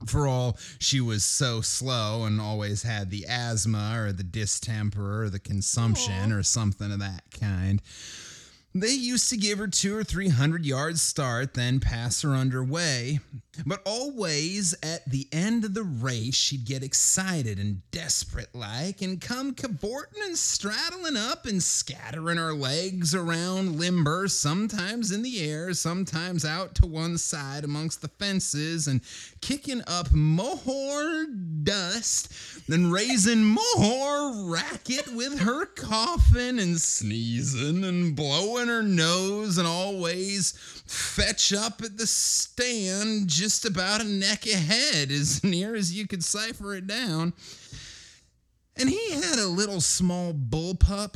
For all she was so slow and always had the asthma or the distemper or the consumption or something of that kind. They used to give her two or three hundred yards start, then pass her underway. But always at the end of the race, she'd get excited and desperate like and come cavorting and straddling up and scattering her legs around limber, sometimes in the air, sometimes out to one side amongst the fences and kicking up more dust than raising more racket with her coughing and sneezing and blowing her nose and always fetch up at the stand just about a neck ahead as near as you could cipher it down. And he had a little small bullpup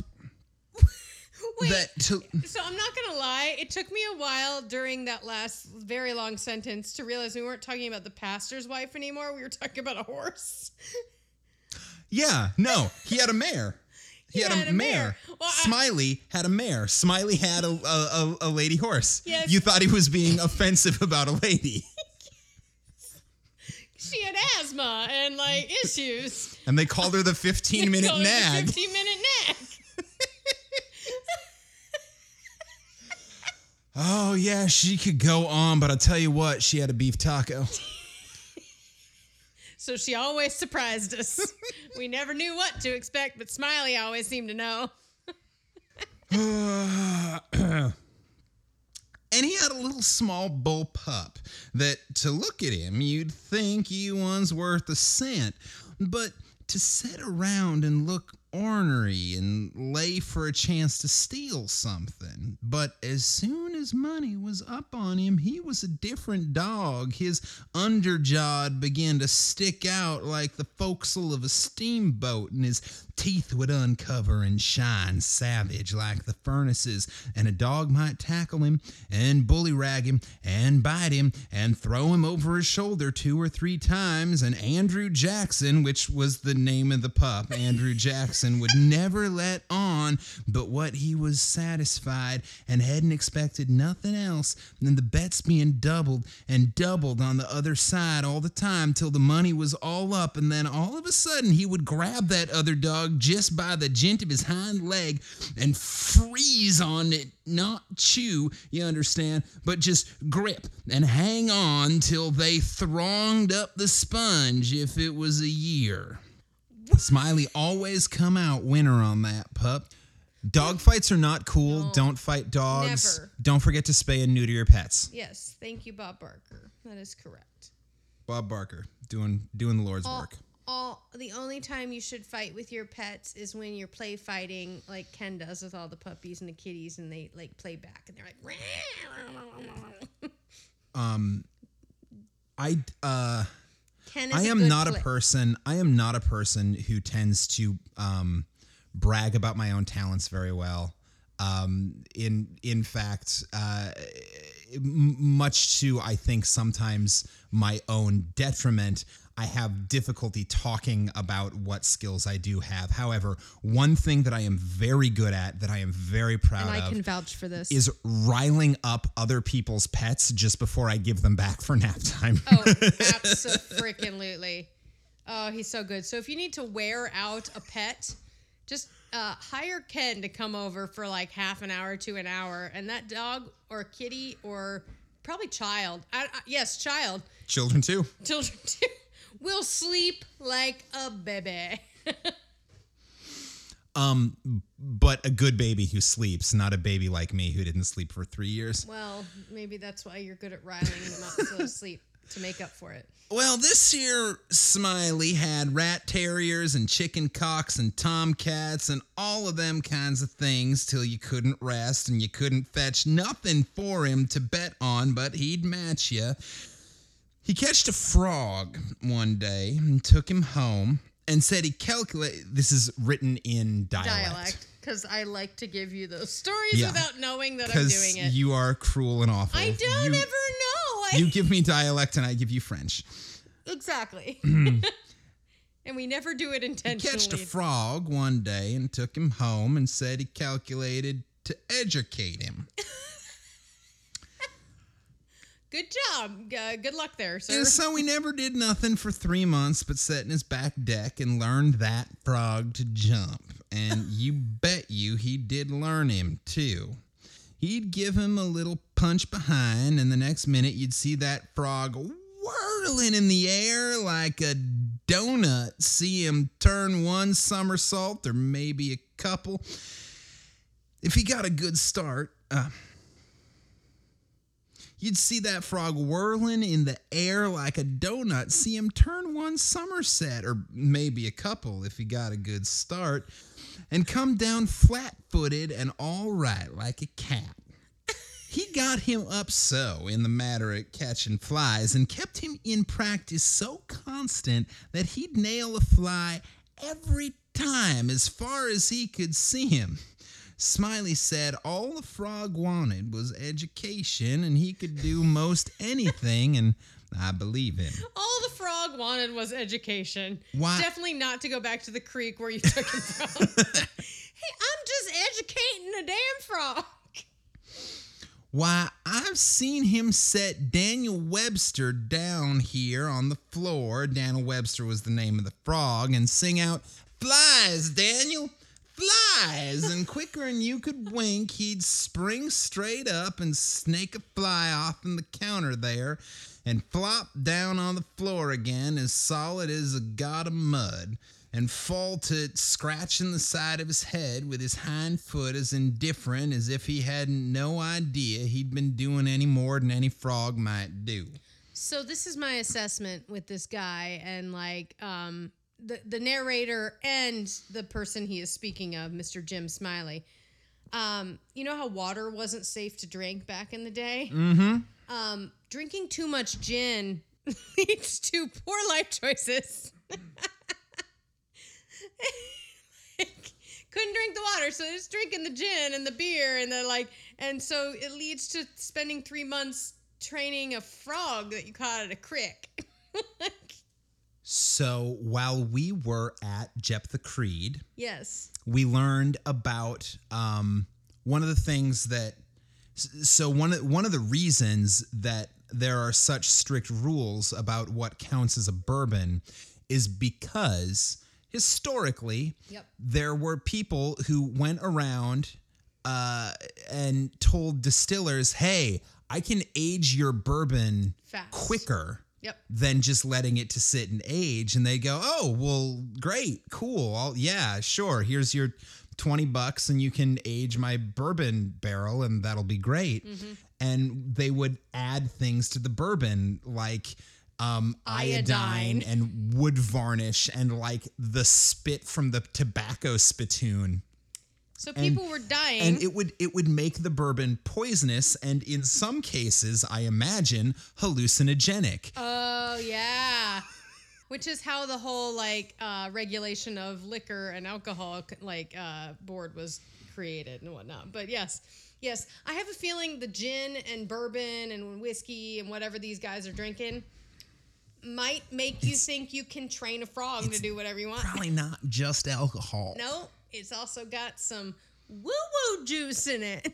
Wait, that to, so I'm not gonna lie. It took me a while during that last very long sentence to realize we weren't talking about the pastor's wife anymore. We were talking about a horse. Yeah, no, he had a mare. He, had, a, mare. Well, I- Smiley had a mare. Smiley had a, a, a, a lady horse. Yes. You thought he was being offensive about a lady. She had asthma and like issues. And they called her the 15 minute nag. 15 minute nag. Oh, yeah, she could go on, but I'll tell you what, she had a beef taco. So she always surprised us. we never knew what to expect, but Smiley always seemed to know. And he had a little small bull pup that to look at him, you'd think he was worth a cent. But to sit around and look ornery and lay for a chance to steal something. But as soon as money was up on him, he was a different dog. His underjawed began to stick out like the forecastle of a steamboat, and his teeth would uncover and shine savage like the furnaces. And a dog might tackle him and bullyrag him and bite him and throw him over his shoulder two or three times. And Andrew Jackson, which was the name of the pup, Andrew Jackson, would never let on. But what he was satisfied and hadn't expected nothing else than the bets being doubled and doubled on the other side all the time till the money was all up. And then all of a sudden, he would grab that other dog just by the gent of his hind leg and freeze on it, not chew, you understand, but just grip and hang on till they thronged up the sponge if it was a year. Smiley always come out winner on that pup. Dog fights are not cool. No. Don't fight dogs. Never. Don't forget to spay and neuter your pets. Yes, thank you, Bob Barker. That is correct. Bob Barker doing doing the Lord's All, work. All the only time you should fight with your pets is when you're play fighting, like Ken does with all the puppies and the kitties, and they like play back, and they're like. Um, I uh. Ken is I am not a person. I am not a person who tends to um, brag about my own talents very well. Um, in in fact, uh, m- much to I think sometimes my own detriment. I have difficulty talking about what skills I do have. However, one thing that I am very good at, that I am very proud And I of, can vouch for this. is riling up other people's pets just before I give them back for nap time. Oh, absolutely. Oh, he's so good. So if you need to wear out a pet, just uh, hire Ken to come over for like half an hour to an hour, and that dog or kitty or probably child, I, I, yes, child, Children too. children too, will sleep like a baby. Um, but a good baby who sleeps, not a baby like me who didn't sleep for three years. well, maybe that's why you're good at riling them up so they sleep to make up for it. Well, this year Smiley had rat terriers and chicken cocks and tomcats and all of them kinds of things till you couldn't rest and you couldn't fetch nothing for him to bet on, but he'd match you. He catched a frog one day and took him home and said he calculated. This is written in dialect. Dialect, because I like to give you those stories Yeah. without knowing that I'm doing it. you are cruel and awful. I don't you, ever know. I, You give me dialect and I give you French. Exactly. Hmm. and we never do it intentionally. He catched a frog one day and took him home and said he calculated to educate him. Good job. Uh, good luck there, sir. And so he never did nothing for three months but sat in his back deck and learned that frog to jump. And you bet you he did learn him too. He'd give him a little punch behind, and the next minute you'd see that frog whirling in the air like a donut. See him turn one somersault or maybe a couple. If he got a good start, uh, You'd see that frog whirling in the air like a donut, see him turn one somerset, or maybe a couple if he got a good start, and come down flat footed and all right like a cat. He got him up so in the matter of catching flies and kept him in practice so constant that he'd nail a fly every time as far as he could see him. Smiley said all the frog wanted was education and he could do most anything, and I believe him. All the frog wanted was education. Why- Definitely not to go back to the creek where you took him from. hey, I'm just educating a damn frog. Why, I've seen him set Daniel Webster down here on the floor. Daniel Webster was the name of the frog, and sing out, Flies, Daniel, flies, and quicker than you could wink, he'd spring straight up and snake a fly off in the counter there and flop down on the floor again as solid as a god of mud and fall to scratching the side of his head with his hind foot as indifferent as if he had no idea he'd been doing any more than any frog might do. So this is my assessment with this guy and like um the the narrator and the person he is speaking of, Mr. Jim Smiley. Um, you know how water wasn't safe to drink back in the day? Mm-hmm. Um, drinking too much gin leads to poor life choices. like, couldn't drink the water, so just drinking the gin and the beer and the like, and so it leads to spending three months training a frog that you caught at a crick. So while we were at Jeptha Creed, yes. we learned about um, one of the things that so one of one of the reasons that there are such strict rules about what counts as a bourbon is because historically Yep. there were people who went around uh, and told distillers, "Hey, I can age your bourbon Fast. quicker." Yep. than just letting it to sit and age. And they go oh well great cool. I'll, yeah sure. Here's your 20 bucks and you can age my bourbon barrel and that'll be great. And they would add things to the bourbon like um, iodine, Iodine. and wood varnish and like the spit from the tobacco spittoon So people were dying. and it would it would make the bourbon poisonous and in some cases i imagine hallucinogenic oh yeah. Which is how the whole like uh, regulation of liquor and alcohol like uh, board was created and whatnot. But yes, yes, I have a feeling the gin and bourbon and whiskey and whatever these guys are drinking might make you think you can train a frog to do whatever you want. probably not just alcohol No, it's also got some woo woo juice in it.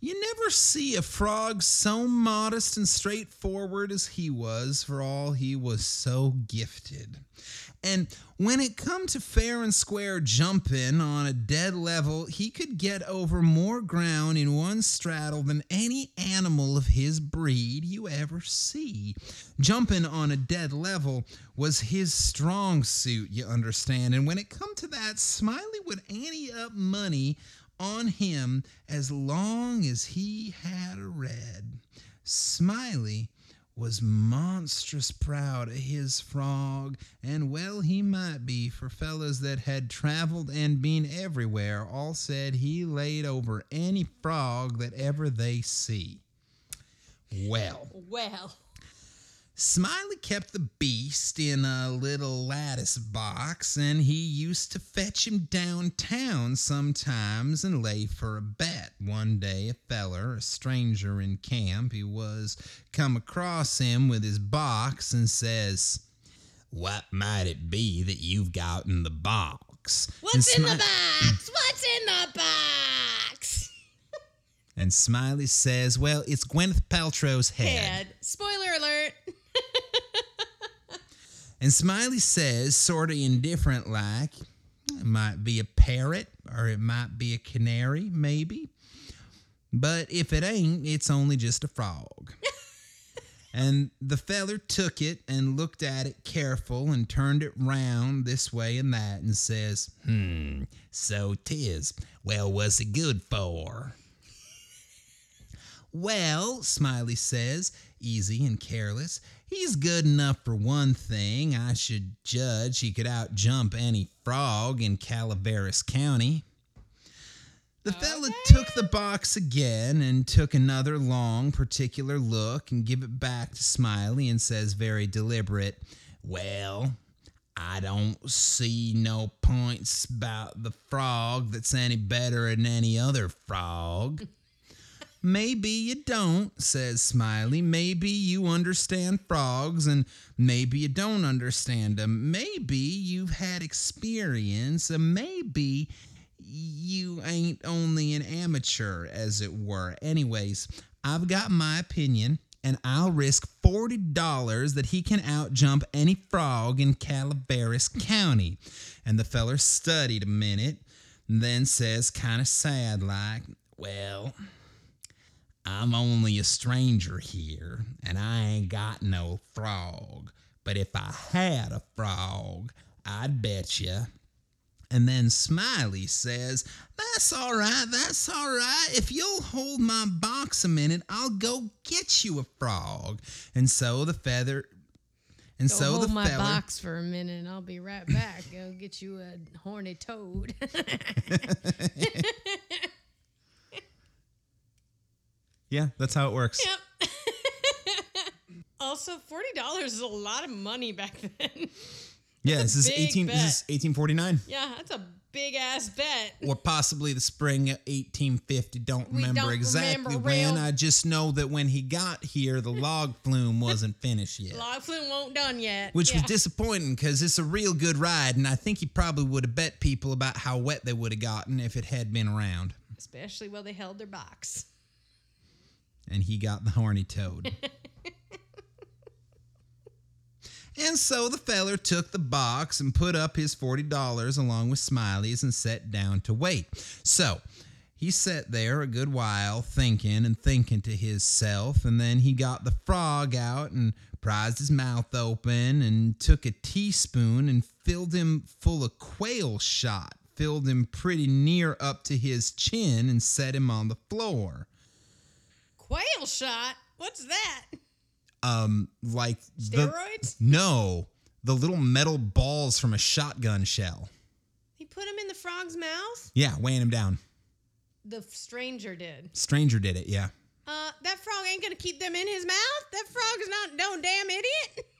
You never see a frog so modest and straightforward as he was, for all he was so gifted. And when it come to fair and square jumping on a dead level, he could get over more ground in one straddle than any animal of his breed you ever see. Jumping on a dead level was his strong suit, you understand. And when it come to that, Smiley would ante up money on him as long as he had a red. Smiley was monstrous proud of his frog, and well he might be, for fellows that had traveled and been everywhere all said he laid over any frog that ever they see. Well, Well, Smiley kept the beast in a little lattice box, and he used to fetch him downtown sometimes and lay for a bet. One day, a feller, a stranger in camp, he was, come across him with his box and says, What might it be that you've got in the box? what's And in the box? What's in the box? And Smiley says, Well, it's Gwyneth Paltrow's Head. Spoiler alert. And Smiley says, sort of indifferent like, it might be a parrot or it might be a canary, maybe. But if it ain't, it's only just a frog. and the feller took it and looked at it careful and turned it round this way and that and says, Hmm, so 'tis. Well, what's it good for? Well, Smiley says, easy and careless, he's good enough for one thing. I should judge he could outjump any frog in Calaveras County. The fella took the box again and took another long, particular look and give it back to Smiley and says very deliberate, Well, I don't see no points about the frog that's any better than any other frog. Maybe you don't, says Smiley. Maybe you understand frogs and maybe you don't understand them. Maybe you've had experience and maybe you ain't only an amateur, as it were. Anyways, I've got my opinion and I'll risk $40 that he can outjump any frog in Calaveras County. And the feller studied a minute then says, kind of sad like, Well, I'm only a stranger here, and I ain't got no frog. But if I had a frog, I'd bet you. And then Smiley says, That's all right, that's all right. If you'll hold my box a minute, I'll go get you a frog. And so the feather. And Go so hold the my feller. box for a minute and I'll be right back. Go get you a horny toad. Yeah, that's how it works. yep. also, forty dollars is a lot of money back then. Yeah, this is big 18 this is 1849 yeah, that's a big ass bet. or possibly the spring of 1850. Don't We remember don't exactly remember when. real- I just know that when he got here, the log flume wasn't finished yet. Log flume won't done yet. Which was disappointing because it's a real good ride, and I think he probably would have bet people about how wet they would have gotten if it had been around. especially while they held their box. And he got the horny toad. and so the feller took the box and put up his $40 along with Smiley's and sat down to wait. So he sat there a good while thinking and thinking to himself, and then he got the frog out and prized his mouth open and took a teaspoon and filled him full of quail shot, filled him pretty near up to his chin, and set him on the floor. Quail shot? What's that? um like the Steroids? no the little metal balls from a shotgun shell he put him in the frog's mouth? yeah weighing him down The stranger did. stranger did it yeah Uh, that frog ain't gonna keep them in his mouth? That frog is not no damn idiot.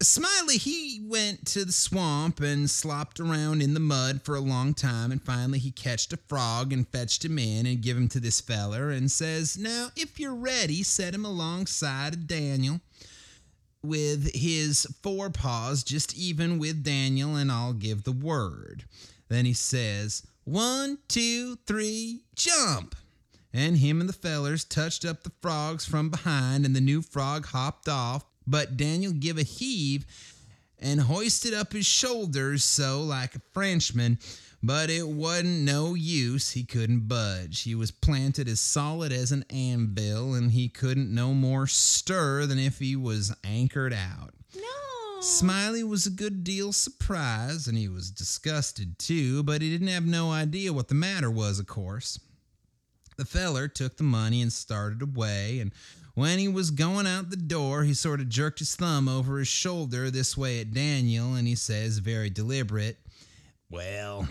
smiley he went to the swamp and slopped around in the mud for a long time and finally he catched a frog and fetched him in and give him to this feller and says now if you're ready set him alongside of daniel with his forepaws just even with Daniel, and I'll give the word. Then he says, One, two, three, jump! And him and the fellers touched up the frogs from behind, and the new frog hopped off. But Daniel give a heave and hoisted up his shoulders so like a Frenchman, but it wasn't no use. He couldn't budge. He was planted as solid as an anvil, and he couldn't no more stir than if he was anchored out. No. Smiley was a good deal surprised, and he was disgusted too, but he didn't have no idea what the matter was, of course. The feller took the money and started away, and when he was going out the door, he sort of jerked his thumb over his shoulder this way at Daniel, and he says, very deliberate, Well,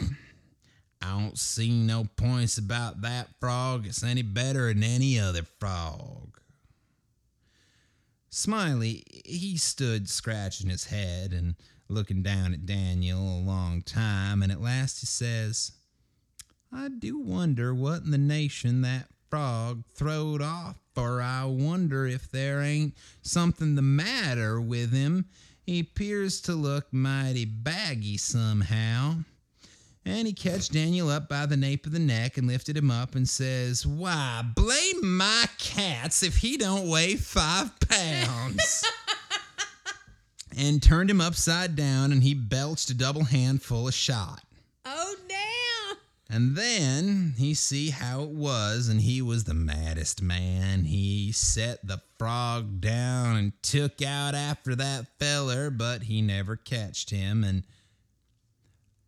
I don't see no points about that frog. It's any better than any other frog. Smiley, he stood scratching his head and looking down at Daniel a long time, and at last he says, I do wonder what in the nation that frog throwed off, for I wonder if there ain't something the matter with him. He appears to look mighty baggy somehow. And he catched Daniel up by the nape of the neck and lifted him up and says, Why, blame my cats if he don't weigh five pounds. and turned him upside down and he belched a double handful of shot. And then he see how it was, and he was the maddest man. He set the frog down and took out after that feller, but he never catched him. And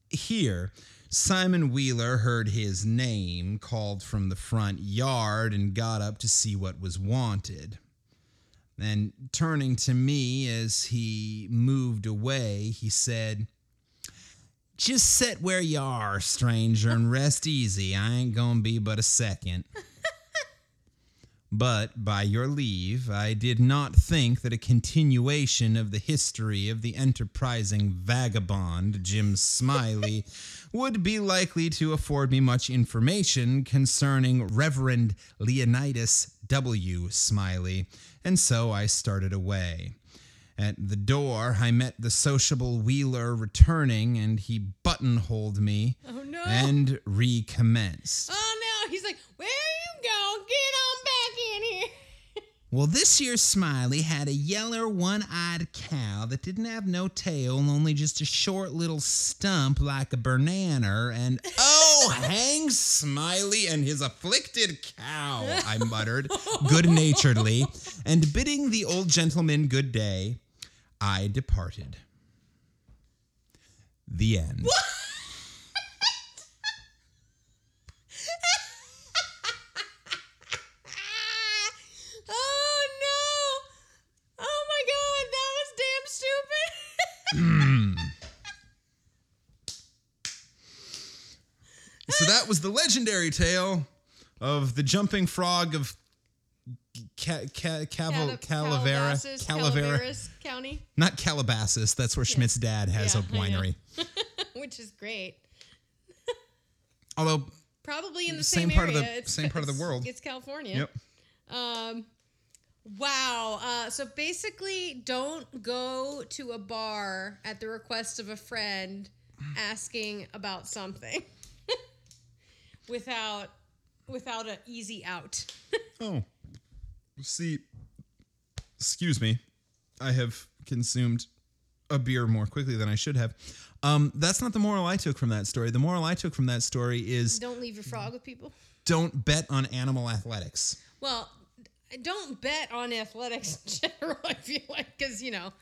here, Simon Wheeler heard his name called from the front yard and got up to see what was wanted. And turning to me as he moved away, he said, just sit where you are, stranger, and rest easy. I ain't gonna be but a second. But by your leave, I did not think that a continuation of the history of the enterprising vagabond Jim Smiley would be likely to afford me much information concerning Reverend Leonidas W. Smiley, and so I started away. At the door, I met the sociable Wheeler returning, and he buttonholed me Oh no. and recommenced. oh no. He's like, where you going? Get on back in here. Well, this year's Smiley had a yeller, one eyed cow that didn't have no tail, only just a short little stump like a banana. And oh, hang Smiley and his afflicted cow, I muttered good naturedly. And bidding the old gentleman good day, I departed. The end. What? oh no! Oh my god, that was damn stupid. So that was the legendary tale of the jumping frog of Ca- Ca- Caval- Calavera. Calabasas, Calavera. Calaveras County, Not Calabasas. That's where Schmidt's dad has Yeah, a winery. which is great. Although, Probably in the Same same, part of the- It's- same part of the world. It's California. yep. Um, wow. Uh, so basically, don't go to a bar at the request of a friend asking about something without without an easy out. Oh, see, excuse me. I have consumed a beer more quickly than I should have. Um, that's not the moral I took from that story. The moral I took from that story is don't leave your frog with people. don't bet on animal athletics. Well, don't bet on athletics in general. I feel like because you know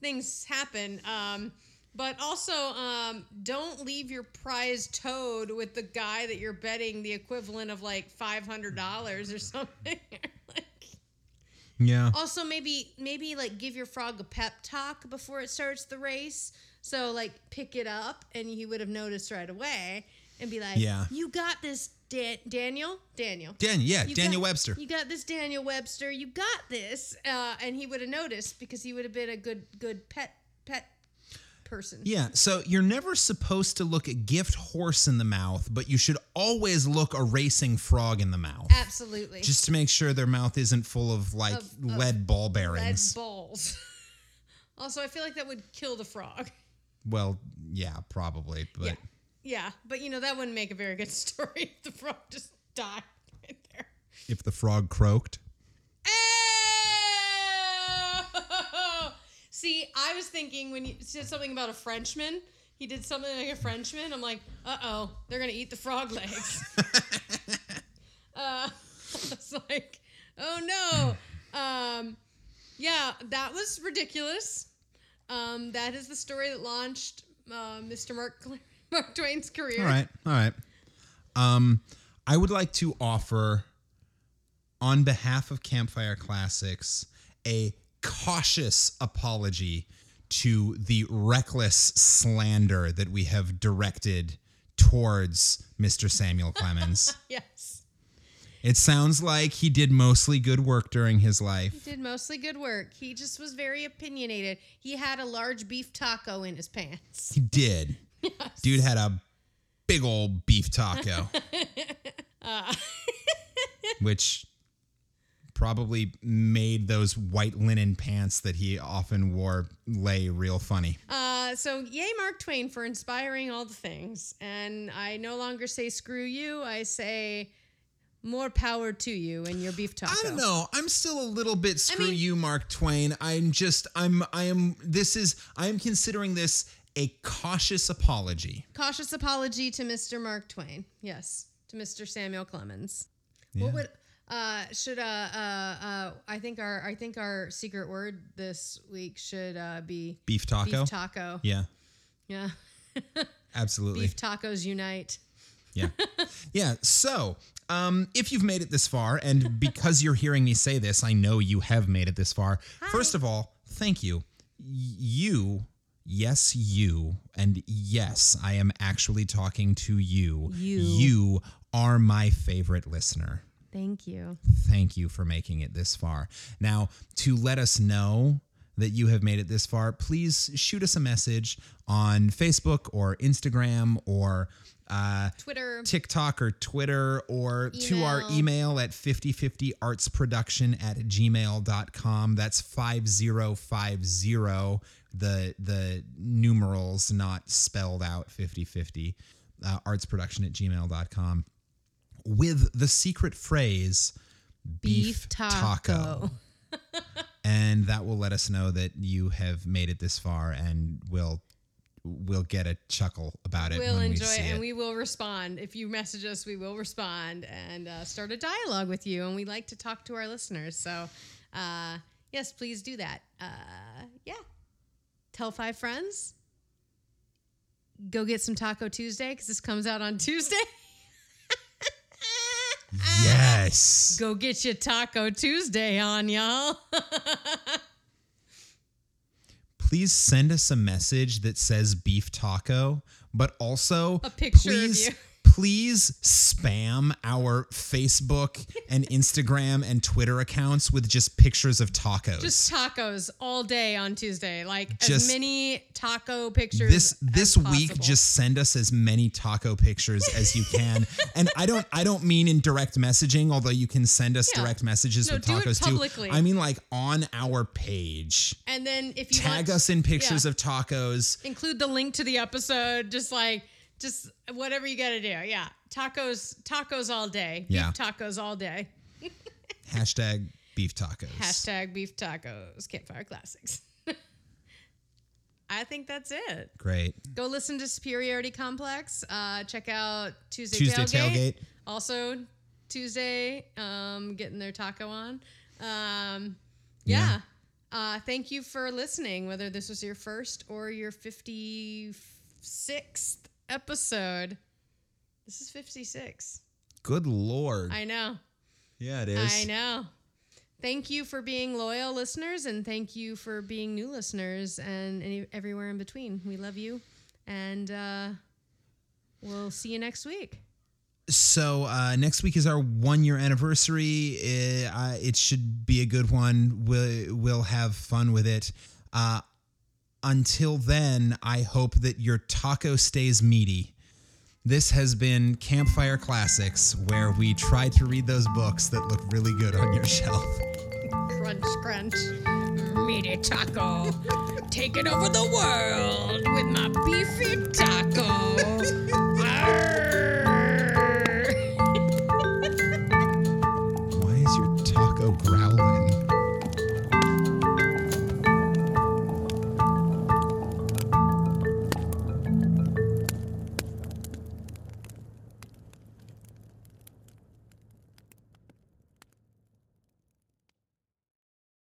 things happen. Um, but also, um, don't leave your prize toad with the guy that you're betting the equivalent of like five hundred dollars or something. Yeah. also, maybe maybe like give your frog a pep talk before it starts the race. So like pick it up, and he would have noticed right away, and be like, Yeah. you got this, Dan- Daniel, Daniel." Daniel, yeah, You Daniel got- Webster. You got this, Daniel Webster. You got this, uh, and he would have noticed because he would have been a good, good pet, pet person. Yeah, so you're never supposed to look a gift horse in the mouth, but you should always look a racing frog in the mouth. Absolutely. Just to make sure their mouth isn't full of like Of- of lead ball lead bearings. balls. also, I feel like that would kill the frog. well, yeah, probably, but Yeah, yeah, but you know that wouldn't make a very good story if the frog just died right there. if the frog croaked. Oh! See, I was thinking when you said something about a Frenchman, he did something like a Frenchman. I'm like, uh oh, they're gonna eat the frog legs. uh, it's like, oh no. Um, yeah, that was ridiculous. Um, that is the story that launched uh, Mr. Mark Mark Twain's career. All right, all right. Um, I would like to offer, on behalf of Campfire Classics, a cautious apology to the reckless slander that we have directed towards Mr. Samuel Clemens. Yes, it sounds like he did mostly good work during his life. He did mostly good work. He just was very opinionated. He had a large beef taco in his pants. He did. Dude had a big old beef taco. Uh. which probably made those white linen pants that he often wore lay real funny. Uh, so yay, Mark Twain for inspiring all the things. And I no longer say screw you. I say more power to you and your beef taco. I don't know. I'm still a little bit screw mean- you, Mark Twain. I'm just I'm I am this is I am considering this a cautious apology. Cautious apology to Mr. Mark Twain. Yes, to Mr. Samuel Clemens. Yeah. What would uh should uh uh uh I think our I think our secret word this week should uh be Beef taco. beef taco. yeah, Yeah. absolutely. Beef tacos unite. Yeah. yeah. So, um, if you've made it this far, and because you're hearing me say this, I know you have made it this far. First of all, thank you. You, yes, you, and yes, I am actually talking to you. You. You are my favorite listener. Thank you. Thank you for making it this far. Now, to let us know that you have made it this far, please shoot us a message on Facebook or Instagram or uh, Twitter. TikTok or Twitter or to our email at 5050artsproduction at gmail.com. That's 5050, the, the numerals not spelled out 5050, uh, artsproduction at gmail.com with the secret phrase beef, Beef taco. and that will let us know that you have made it this far, and we'll we'll get a chuckle about it we'll when enjoy we see it and it. we will respond. If you message us, we will respond and uh, start a dialogue with you. And we like to talk to our listeners. So, uh, yes, please do that. Uh, yeah. Tell five friends. Go get some Taco Tuesday because this comes out on Tuesday. Yes. Go get your Taco Tuesday on, y'all. please send us a message that says beef taco, but also A picture of please, you. Please spam our Facebook and Instagram and Twitter accounts with just pictures of tacos. Just tacos all day on Tuesday. Like Just- as many taco pictures. this this week possible. just send us as many taco pictures as you can and i don't i don't mean in direct messaging although you can send us Yeah. direct messages No, with tacos publicly. too i mean like on our page And then if you tag want, us in pictures yeah. of tacos include the link to the episode just like just whatever you gotta do. Yeah. Tacos tacos all day. Yeah. beef tacos all day. Hashtag beef tacos. Hashtag beef tacos. Campfire classics. I think that's it. Great. Go listen to superiority complex. Uh check out tuesday, Tuesday tailgate. Tailgate. also tuesday um getting their taco on. Um Yeah. yeah. Uh, thank you for listening, whether this was your first or your 56th episode. This is 56. good lord I know. yeah it is I know. Thank you for being loyal listeners and thank you for being new listeners and any, everywhere in between. We love you and uh, we'll see you next week. So uh, next week is our one year anniversary. Uh, it should be a good one. We'll, we'll have fun with it until then, I hope that your taco stays meaty. This has been Campfire Classics, where we try to read those books that look really good on your shelf. Crunch, crunch. Meaty taco. Taking over the world with my beefy taco.